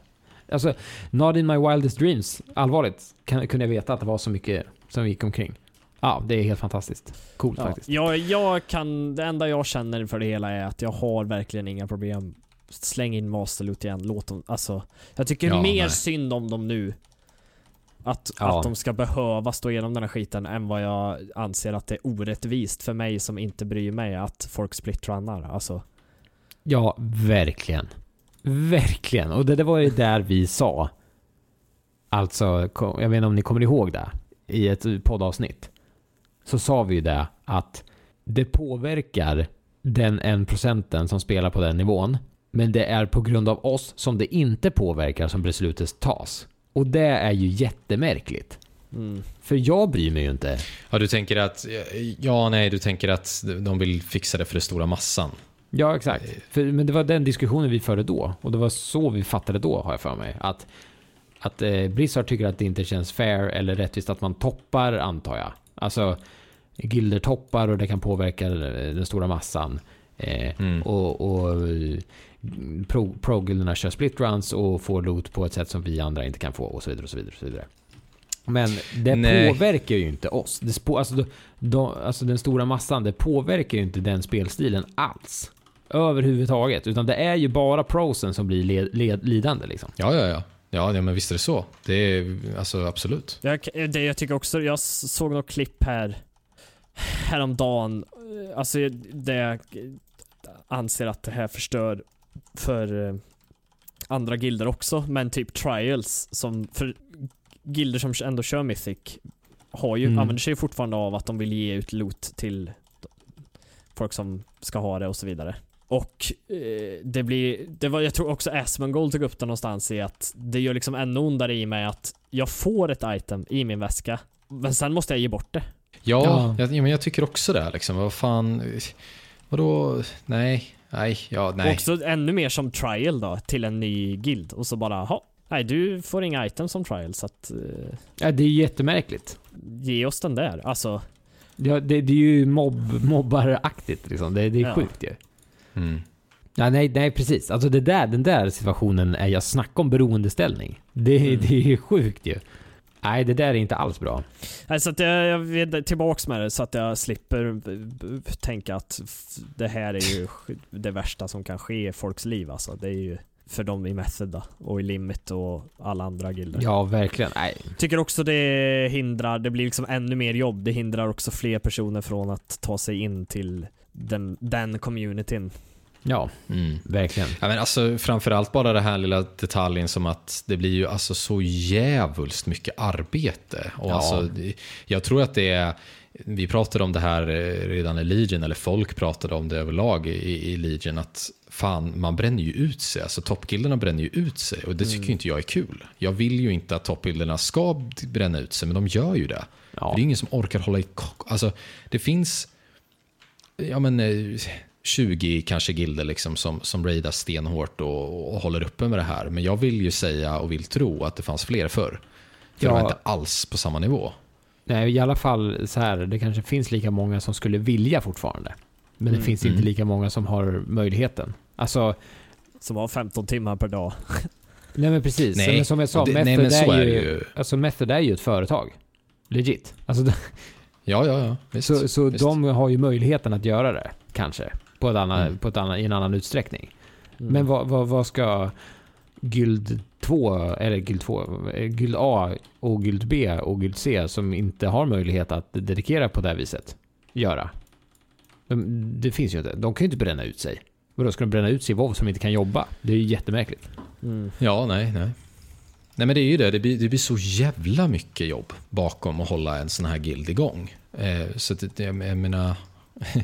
Alltså, not in my wildest dreams, allvarligt, kan, kunde jag veta att det var så mycket som gick omkring. Ja, det är helt fantastiskt. Coolt Ja, faktiskt. jag, jag kan, det enda jag känner för det hela är att jag har verkligen inga problem. Släng in Masterloot igen, låt dem, alltså. Jag tycker Ja, mer nej. synd om dem nu. Att, Ja. att de ska behöva stå igenom den här skiten än vad jag anser att det är orättvist för mig som inte bryr mig att folk splittrannar. Alltså. Ja, verkligen. Verkligen. Och det, det var ju där vi sa. Alltså, jag vet inte om ni kommer ihåg det. I ett poddavsnitt. Så sa vi ju det att det påverkar den en procenten som spelar på den nivån. Men det är på grund av oss som det inte påverkar som beslutet tas. Och det är ju jättemärkligt. Mm. För jag bryr mig ju inte. Ja, du tänker att, ja nej, du tänker att de vill fixa det för den stora massan. Ja, exakt. För, men det var den diskussionen vi förde då. Och det var så vi fattade då, har jag för mig. Att, att eh, Blizzard tycker att det inte känns fair eller rättvist att man toppar, antar jag. Alltså, gilder toppar och det kan påverka eh, den stora massan. Eh, Mm. Och, och pro, pro-gilderna kör split runs och får loot på ett sätt som vi andra inte kan få och så vidare och så vidare. Och så vidare. Men det Nej. påverkar ju inte oss. Det spå, alltså, de, de, alltså den stora massan, det påverkar ju inte den spelstilen alls. Överhuvudtaget. Utan det är ju bara prosen som blir led, led, lidande liksom. Ja, ja, ja. Ja, ja, men visst är det så. Det är alltså absolut. Jag, det, jag tycker också, jag såg något klipp här häromdagen. Alltså det anser att det här förstör för eh, andra gilder också, men typ trials som för gilder som ändå kör Mythic har ju, Mm. använder sig ju fortfarande av att de vill ge ut loot till folk som ska ha det och så vidare. Och eh, det blir, det var, jag tror också Asmongold tog upp det någonstans i att det gör liksom ännu ondare i mig att jag får ett item i min väska, men sen måste jag ge bort det. Ja, Ja. Jag, ja, men jag tycker också det. Liksom. Vad fan, vadå, nej, nej, ja, nej. Och också ännu mer som trial då, till en ny guild. Och så bara, ha, nej du får inga items som trial så att eh, Ja, det är ju jättemärkligt. ge oss den där. Alltså, Ja, det, det är ju mobb, mobbaraktigt liksom. Det, det är Ja. sjukt ju. Mm. Ja, nej, nej, precis. Alltså det där, den där situationen är jag snacka om beroendeställning. Det, Mm. det är ju sjukt ju. Nej, det där är inte alls bra. nej, så att jag, jag vet tillbaks med det så att jag slipper tänka att det här är ju det värsta som kan ske i folks liv alltså. Det är ju för dem i Method då, och i Limit och alla andra gilder. Ja, verkligen. Nej. Tycker också det hindrar, det blir liksom ännu mer jobb. Det hindrar också fler personer från att ta sig in till den, den communityn. Ja, Mm. verkligen. Ja, men alltså, framförallt bara den här lilla detaljen som att det blir ju alltså så jävulst mycket arbete. Och Ja. alltså, det- jag tror att det är, vi pratade om det här eh, redan i Legion, eller folk pratade om det överlag i, i Legion, att fan, man bränner ju ut sig. Alltså toppgilderna bränner ju ut sig och det tycker ju inte jag är kul. Jag vill ju inte att toppgilderna ska bränna ut sig, men de gör ju det. Ja. Det är ingen som orkar hålla i kock. Alltså, det finns ja, men, eh, 20 kanske gilder liksom som, som raidar stenhårt och, och håller uppe med det här. Men jag vill ju säga och vill tro att det fanns fler förr. För det var Ja. inte alls på samma nivå. Nej, i alla fall så här, det kanske finns lika många som skulle vilja fortfarande. Men det Mm. finns Mm. inte lika många som har möjligheten. Alltså, Som har 15 timmar per dag. nej men precis. Nej, men som jag sa, det- Method, nej, men så är, är det ju, ju. Alltså Method är ju ett företag. Legit. Alltså, Ja, ja, ja. Visst, så så visst. de har ju möjligheten att göra det, kanske. På, ett annat, Mm. på ett annat, i en annan utsträckning. Mm. Men vad, vad, vad ska Guld 2, eller Guld 2, eh, Guld A och Guld B och Guld C som inte har möjlighet att dedikera på det här viset göra? De, det finns ju inte. De kan ju inte bränna ut sig. Vadå, ska de bränna ut sig i WoW som inte kan jobba? Det är ju jättemärkligt. Mm. Ja, nej, nej. Nej men det är ju det, det blir, det blir så jävla mycket jobb bakom att hålla en sån här guild igång. Eh, så att det, jag menar,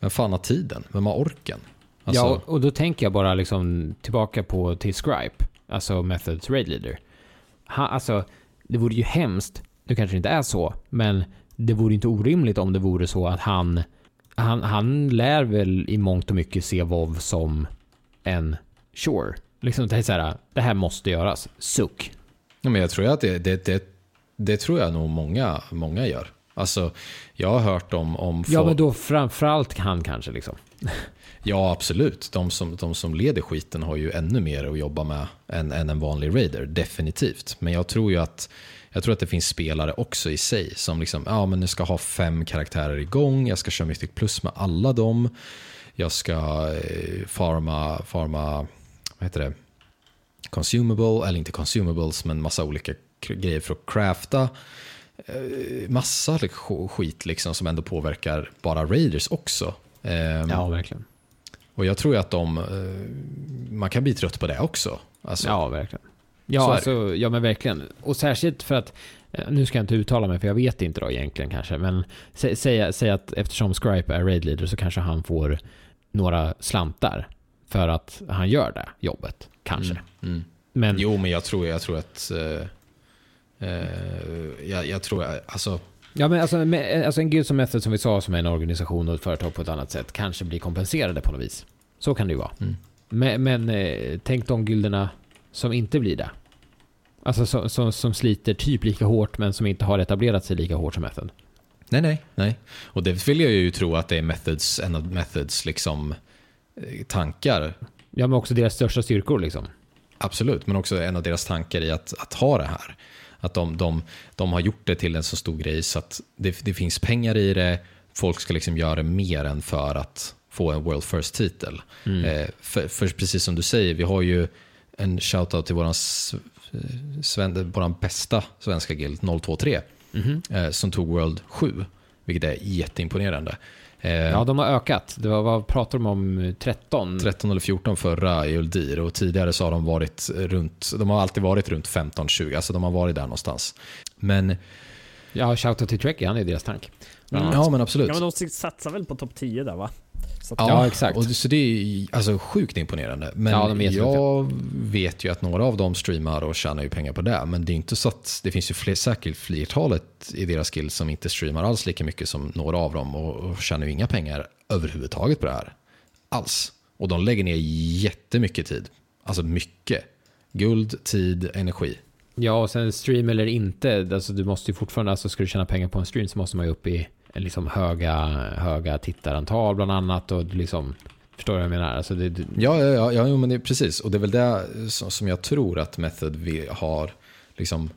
vem fan har tiden? Vem har orken? Alltså, Ja, och då tänker jag bara liksom tillbaka på till Scripe, alltså Methods Raid Leader. Ha, alltså, det vore ju hemskt, nu kanske det inte är så, men det vore inte orimligt om det vore så att han, han, han lär väl i mångt och mycket se WoW som en sure. Liksom det är så här, det här måste göras, suck. Ja, men jag tror att det, det, det, det tror jag nog många, många gör. Alltså, jag har hört om... om Ja, men då framförallt han kanske liksom. Ja, absolut. De som, de som leder skiten har ju ännu mer att jobba med än, än en vanlig raider, definitivt. Men jag tror ju att, jag tror att det finns spelare också i sig som liksom, ja men jag ska ha fem karaktärer igång, jag ska köra Mythic Plus med alla dem, jag ska eh, farma, farma, vad heter det, consumable, eller inte consumables, men massa olika grejer för att crafta. Eh, Massa sk- skit liksom som ändå påverkar bara raiders också. Ehm, Ja, verkligen. och jag tror att de, eh, man kan bli trött på det också. Alltså, Ja, verkligen. Ja, alltså, ja, men verkligen. Och särskilt för att, eh, nu ska jag inte uttala mig för jag vet inte då egentligen kanske, men sä, säg, säg att eftersom Scripe är raid leader så kanske han får några slantar för att han gör det jobbet, kanske. Mm, mm. Men Jo, men jag tror, jag tror att... Eh, eh, jag, jag tror, alltså... Ja, men alltså, med, alltså en gud som Method som vi sa som är en organisation och ett företag på ett annat sätt kanske blir kompenserade på något vis. Så kan det ju vara. Mm. Men, men eh, tänk de gilderna som inte blir det. Alltså som, som, som sliter typ lika hårt men som inte har etablerat sig lika hårt som Method. Nej, nej, nej. Och det vill jag ju tro att det är methods, en av methods liksom eh, tankar. Ja, men också deras största styrkor liksom. Absolut, men också en av deras tankar i att, att ha det här. Att de, de, de har gjort det till en så stor grej så att det, det finns pengar i det. Folk ska liksom göra mer än för att få en World First-titel. Eh, för, för precis som du säger, vi har ju en shoutout till våran, eh, sven, våran bästa svenska guild, 023, eh, som tog World 7, vilket är jätteimponerande. Eh, Ja, de har ökat. Det var, vad pratar de om? 13? 13 eller 14 förra i Uldir och tidigare så har de varit runt, de har alltid varit runt 15-20, alltså de har varit där någonstans. Men, Ja, shoutout till Trekkie, han är deras tank. Mm. ja men absolut. Ja men de satsar väl på topp 10 där va? Så Ja, Ja, exakt. Och så det är alltså sjukt imponerande. Men Ja, jag vet ju att några av dem streamar och tjänar ju pengar på det. Men det är inte så att det finns ju fler, säkert flertalet i deras skills som inte streamar alls lika mycket som några av dem och, och tjänar ju inga pengar överhuvudtaget på det här. Alls. Och de lägger ner jättemycket tid. Alltså mycket. Guld, tid, energi. Ja, och sen stream eller inte, alltså du måste ju fortfarande, alltså ska du tjäna pengar på en stream så måste man ju upp i liksom höga, höga tittarantal bland annat och liksom, förstår du vad jag menar? Alltså det, det, Ja, ja, ja, ja men det precis. Och det är väl det som jag tror att Method vi har liksom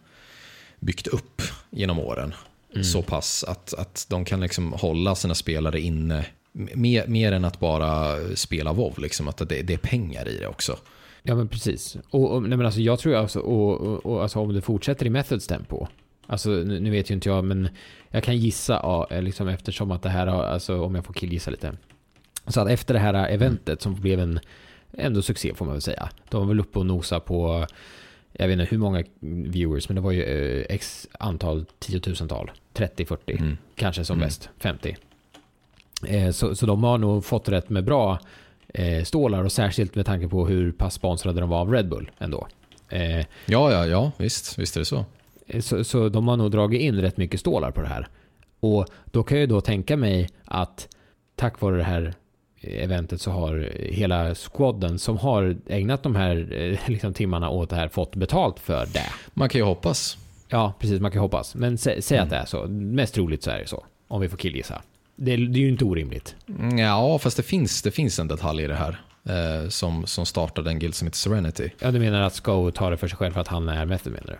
byggt upp genom åren. Så pass att, att de kan liksom hålla sina spelare inne mer, mer än att bara spela WoW. Liksom, att det, det är pengar i det också. Ja men precis. Och, och nej, men alltså jag tror alltså, och, och, och alltså om det fortsätter i Methods tempo. Alltså nu, nu vet ju inte jag men jag kan gissa ja, liksom eftersom att det här har, alltså om jag får killgissa lite. Så att efter det här eventet som blev en ändå succé får man väl säga. De var väl uppe och nosa på jag vet inte hur många viewers men det var ju eh, x antal tiotusental. 30, 40, Mm. kanske som Mm. bäst 50. Eh, så, så de har nog fått rätt med bra eh, stålar och särskilt med tanke på hur pass sponsrade de var av Red Bull ändå. Eh, Ja, ja, ja, visst, visst är det så. Så, så de har nog dragit in rätt mycket stålar på det här. Och då kan jag ju då tänka mig att tack vare det här eventet så har hela squadden som har ägnat de här eh, liksom, timmarna åt det här fått betalt för det. Man kan ju hoppas. Ja, precis. Man kan ju hoppas. Men sä, säg att Mm. det är så. Mest troligt så är det så. Om vi får killgissa. Det, det är ju inte orimligt. Mm, Ja, fast det finns, det finns en detalj i det här. Eh, som, som startade en guild som heter Serenity. Ja, du menar att Sko tar det för sig själv för att han är method menar du?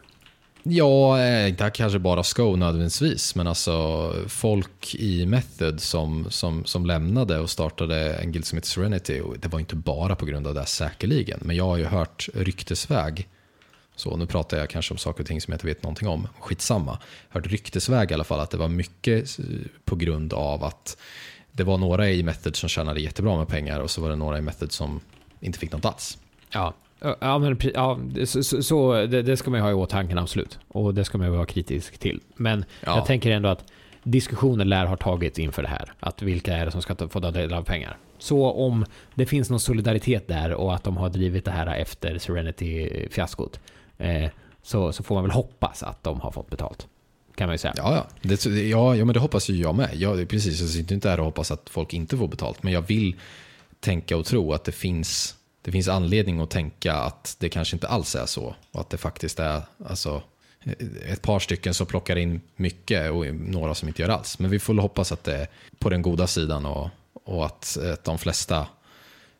Ja, eh, inte kanske bara Sko nödvändigtvis, men alltså folk i Method som, som, som lämnade och startade en guild som heter Serenity. Och det var inte bara på grund av det säkerligen, men jag har ju hört ryktesväg. Så nu pratar jag kanske om saker och ting som jag inte vet någonting om. Skitsamma. Hört ryktesväg i alla fall att det var mycket eh, på grund av att det var några i Method som tjänade jättebra med pengar och så var det några i Method som inte fick något alls. Ja, ja men ja, så, så, så det, det ska man ju ha i åtanke absolut. Och det ska man ju vara kritisk till. Men Ja. jag tänker ändå att diskussioner lär ha tagits inför det här. Att vilka är det som ska ta, få ta del av pengar. Så om det finns någon solidaritet där och att de har drivit det här efter Serenity-fiaskot. Eh, så, så får man väl hoppas att de har fått betalt. Kan man ju säga. Ja, ja. Det, ja, ja men det hoppas ju jag med. Jag, precis, jag sitter inte här och hoppas att folk inte får betalt. Men jag vill tänka och tro att det finns, det finns anledning att tänka att det kanske inte alls är så. Och att det faktiskt är alltså, ett par stycken som plockar in mycket och några som inte gör alls. Men vi får hoppas att det är på den goda sidan och, och att, att de flesta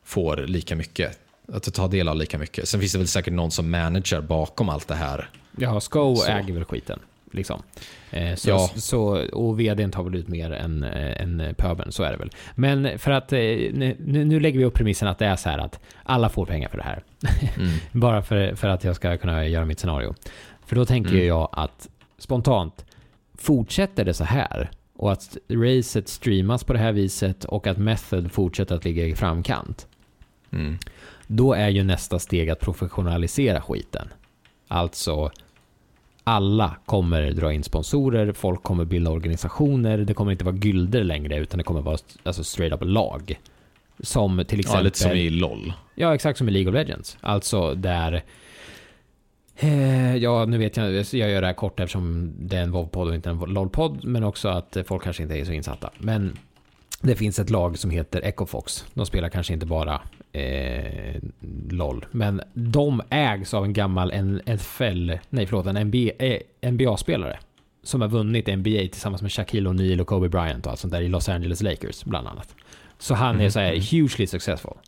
får lika mycket. Att tar del av lika mycket. Sen finns det väl säkert någon som manager bakom allt det här. Ja, Sko äger väl skiten. Liksom. Eh, så, Ja. så, och vdn tar väl ut mer än, eh, än pöbeln, så är det väl. Men för att, eh, nu, nu lägger vi upp premissen att det är så här att alla får pengar för det här. Mm. Bara för, för att jag ska kunna göra mitt scenario. För då tänker Mm. jag att spontant, fortsätter det så här och att racet streamas på det här viset och att Method fortsätter att ligga i framkant. Mm. Då är ju nästa steg att professionalisera skiten. Alltså, alla kommer dra in sponsorer, folk kommer bilda organisationer, det kommer inte vara gylder längre utan det kommer vara alltså, straight up lag. Som till Ja, exempel... lite som i LOL. Ja, exakt som i League of Legends. Alltså där... Eh, ja, nu vet jag, jag gör det här kort eftersom det är en WoW-podd och inte en LOL-podd, men också att folk kanske inte är så insatta. Men det finns ett lag som heter Ecofox. De spelar kanske inte bara eh, LOL, men de ägs av en gammal NFL, nej förlåt, en NBA, eh, NBA-spelare som har vunnit NBA tillsammans med Shaquille O'Neal och Kobe Bryant och allt sånt där i Los Angeles Lakers bland annat. Så han är så här hugely successful.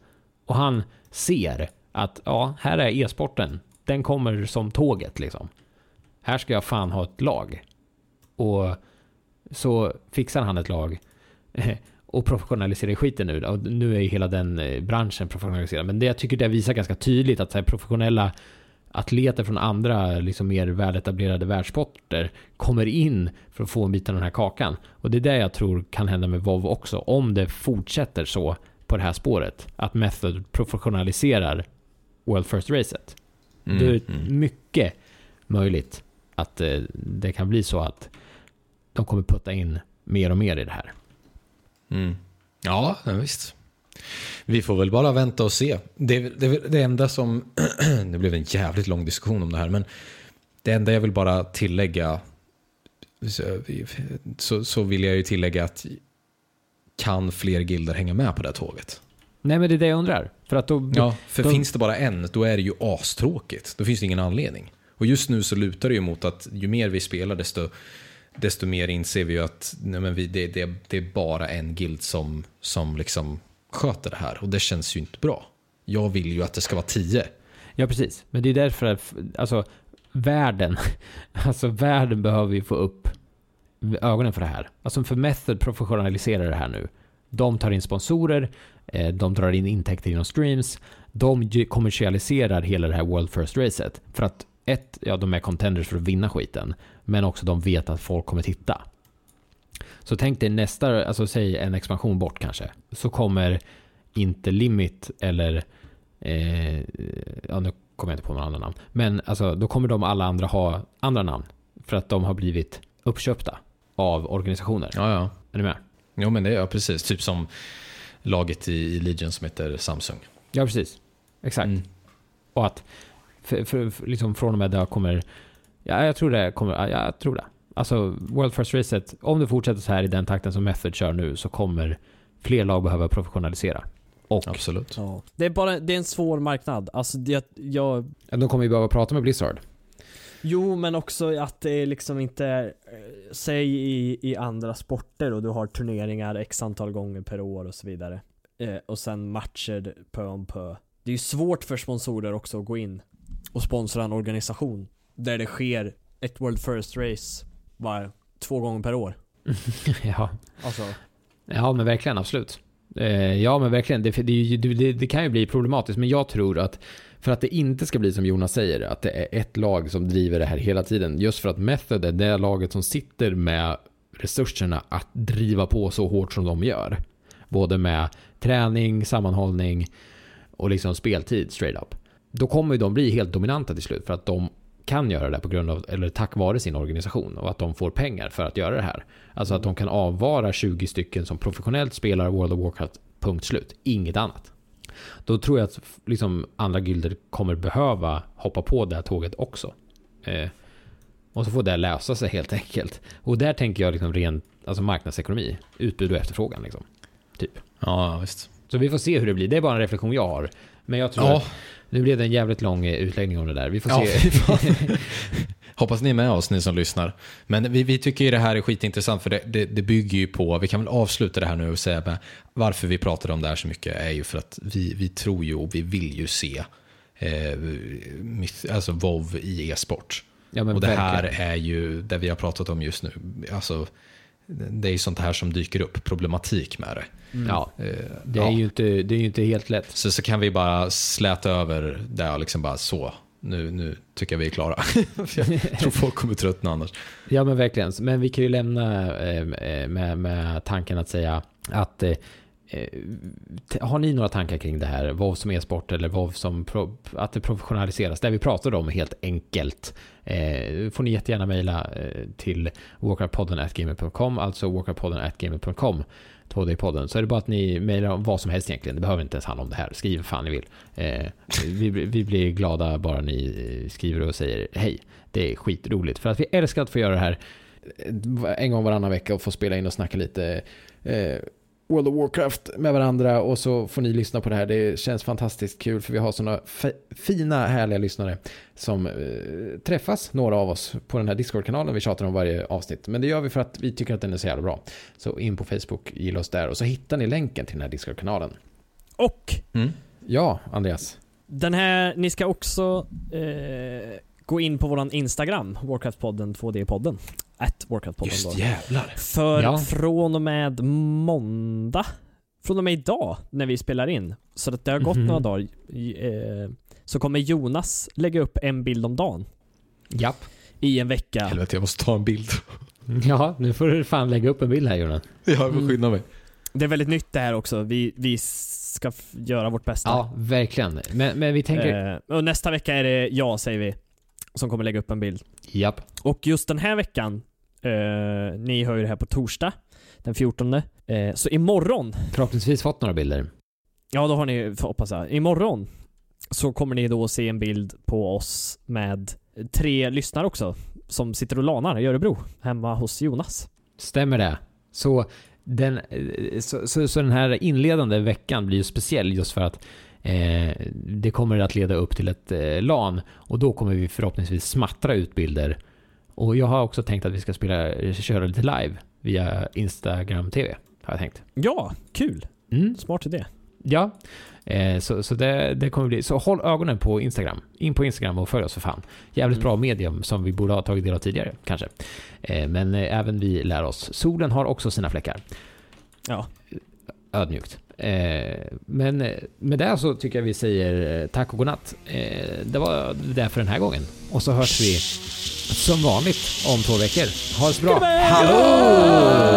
Och han ser att ja, här är e-sporten. Den kommer som tåget liksom. Här ska jag fan ha ett lag. Och så fixar han ett lag och professionaliserar skiten nu. Och nu är ju hela den eh, branschen professionaliserad. Men det jag tycker det visar ganska tydligt att så här, professionella atleter från andra liksom mer väletablerade världssporter kommer in för att få en bit av den här kakan. Och det är det jag tror kan hända med WoW också. Om det fortsätter så på det här spåret. Att Method professionaliserar World First Racet. Mm, Det är mm. mycket möjligt att eh, det kan bli så att de kommer putta in mer och mer i det här. Mm. Ja, visst. Vi får väl bara vänta och se. Det, det, det enda som... det blev en jävligt lång diskussion om det här, men det enda jag vill bara tillägga så, så, vill jag ju tillägga att kan fler gilder hänga med på det här tåget? Nej men det är det jag undrar. För att då... Ja, för de- finns det bara en, då är det ju astråkigt. Då finns det ingen anledning. Och just nu så lutar det ju mot att ju mer vi spelar, desto, desto mer inser vi ju att nej, men vi, det, det, det är bara en guild som, som liksom sköter det här. Och det känns ju inte bra. Jag vill ju att det ska vara tio. Ja, precis. Men det är därför att, alltså, världen, alltså världen behöver ju få upp ögonen för det här. Alltså för Method professionaliserar det här nu. De tar in sponsorer, eh, de drar in intäkter genom streams, de kommersialiserar hela det här World First Racet. För att ett, ja de är contenders för att vinna skiten, men också de vet att folk kommer titta. Så tänk dig nästa, alltså säg en expansion bort kanske, så kommer inte Limit eller eh, ja nu kommer jag inte på några andra namn. Men alltså, då kommer de alla andra ha andra namn. För att de har blivit uppköpta av organisationer. Ja, ja. Är ni med? Jo, men det är ja, precis. Typ som laget i, Legion som heter Samsung. Ja, precis. Exakt. Mm. Och att för, för, för, liksom från och med där kommer... Ja, jag tror det kommer... Ja, jag tror det. Alltså, World First Racet, om det fortsätter så här i den takten som Method kör nu så kommer fler lag behöva professionalisera. Och Absolut. Ja. Det är bara det är en svår marknad. Alltså det, jag, de kommer ju behöva prata med Blizzard. Jo, men också att det är liksom inte, eh, säg i, i andra sporter och du har turneringar x antal gånger per år och så vidare. Eh, och sen matcher pö om pö. Det är ju svårt för sponsorer också att gå in och sponsra en organisation där det sker ett World First Race var två gånger per år. ja. Alltså, ja, men verkligen, absolut. Eh, ja, men verkligen. Det, det, det, det kan ju bli problematiskt, men jag tror att för att det inte ska bli som Jonas säger, att det är ett lag som driver det här hela tiden. Just för att Method är det laget som sitter med resurserna att driva på så hårt som de gör. Både med träning, sammanhållning och liksom speltid straight up. Då kommer de bli helt dominanta till slut för att de kan göra det på grund av, eller tack vare sin organisation och att de får pengar för att göra det här. Alltså att de kan avvara 20 stycken som professionellt spelar World of Warcraft, punkt slut. Inget annat. Då tror jag att liksom andra gilder kommer behöva hoppa på det här tåget också. Eh, och så får det lösa sig helt enkelt. Och där tänker jag liksom ren alltså marknadsekonomi, utbud och efterfrågan liksom. Typ. Ja, visst. Så vi får se hur det blir. Det är bara en reflektion jag har. Men jag tror Ja. att nu blev det en jävligt lång eh, utläggning om det där. Vi får Ja, se. Hoppas ni är med oss, ni som lyssnar. Men vi, vi tycker ju det här är skitintressant för det, det, det bygger ju på, vi kan väl avsluta det här nu och säga med, varför vi pratar om det här så mycket är ju för att vi, vi tror ju och vi vill ju se eh, alltså WoW i e-sport. Ja, och det här verkligen. är ju det vi har pratat om just nu. Alltså, det är ju sånt här som dyker upp, problematik med det. Ja, Eh, det är, ja. ju inte, det är ju inte helt lätt. Så, så kan vi bara släta över det och liksom bara så. Nu, nu tycker jag vi är klara. Jag tror folk kommer tröttna annars. Ja men verkligen. Men vi kan ju lämna eh, eh, med, med tanken att säga att har ni några tankar kring det här? WoW som e-sport eller WoW som att det professionaliseras? Det vi pratade om helt enkelt. Eh, får ni jättegärna mejla eh, till walkerpodden.gmail.com alltså walkerpodden.gmail.com 2D-podden. Så är det bara att ni mejlar om vad som helst egentligen. Det behöver inte ens handla om det här. Skriv vad fan ni vill. Eh, vi, vi blir glada bara ni eh, skriver och säger hej. Det är skitroligt. För att vi älskar att få göra det här eh, en gång varannan vecka och få spela in och snacka lite eh, World of Warcraft med varandra och så får ni lyssna på det här. Det känns fantastiskt kul för vi har sådana fina härliga lyssnare som eh, träffas, några av oss, på den här Discord-kanalen vi tjatar om varje avsnitt. Men det gör vi för att vi tycker att den är så jävla bra. Så in på Facebook, gilla oss där och så hittar ni länken till den här Discord-kanalen. och Ja, Andreas. Den här, ni ska också eh, gå in på våran Instagram, Warcraft-podden 2D-podden. At Warcraft-podden då. jävlar. För Ja. från och med måndag, från och med idag när vi spelar in, så att det har gått Mhm. några dagar, eh, så kommer Jonas lägga upp en bild om dagen Japp. i en vecka. Helvete, jag måste ta en bild. Ja, nu får du fan lägga upp en bild här Jonas. Jag får skynda mig. Det är väldigt nytt det här också. Vi, vi ska göra vårt bästa. Ja, verkligen. Men, men vi tänker... Eh, och nästa vecka är det jag, säger vi, som kommer lägga upp en bild. Japp. Och just den här veckan, eh, ni hör ju det här på torsdag, den 14. Eh, så imorgon, Förhoppningsvis fått några bilder. ja då har ni, hoppas jag, imorgon så kommer ni då se en bild på oss med tre lyssnare också, som sitter och lanar i Örebro, hemma hos Jonas. Stämmer det? Så den, eh, så, så, så den här inledande veckan blir ju speciell just för att det kommer att leda upp till ett eh, LAN och då kommer vi förhoppningsvis smattra ut bilder. Och jag har också tänkt att vi ska spela, köra lite live via Instagram TV. Har jag tänkt. Ja, kul! Mm. Smart idé. Ja, eh, så, så det, det kommer bli... Så håll ögonen på Instagram. In på Instagram och följ oss för fan. Jävligt Mm. bra medium som vi borde ha tagit del av tidigare, kanske. Eh, men eh, även vi lär oss. Solen har också sina fläckar. Ja. Ödmjukt. Eh, men eh, med det så tycker jag vi säger eh, tack och godnatt. Det var det för den här gången. Och så hörs vi som vanligt om två veckor. Ha det så bra. Hallå!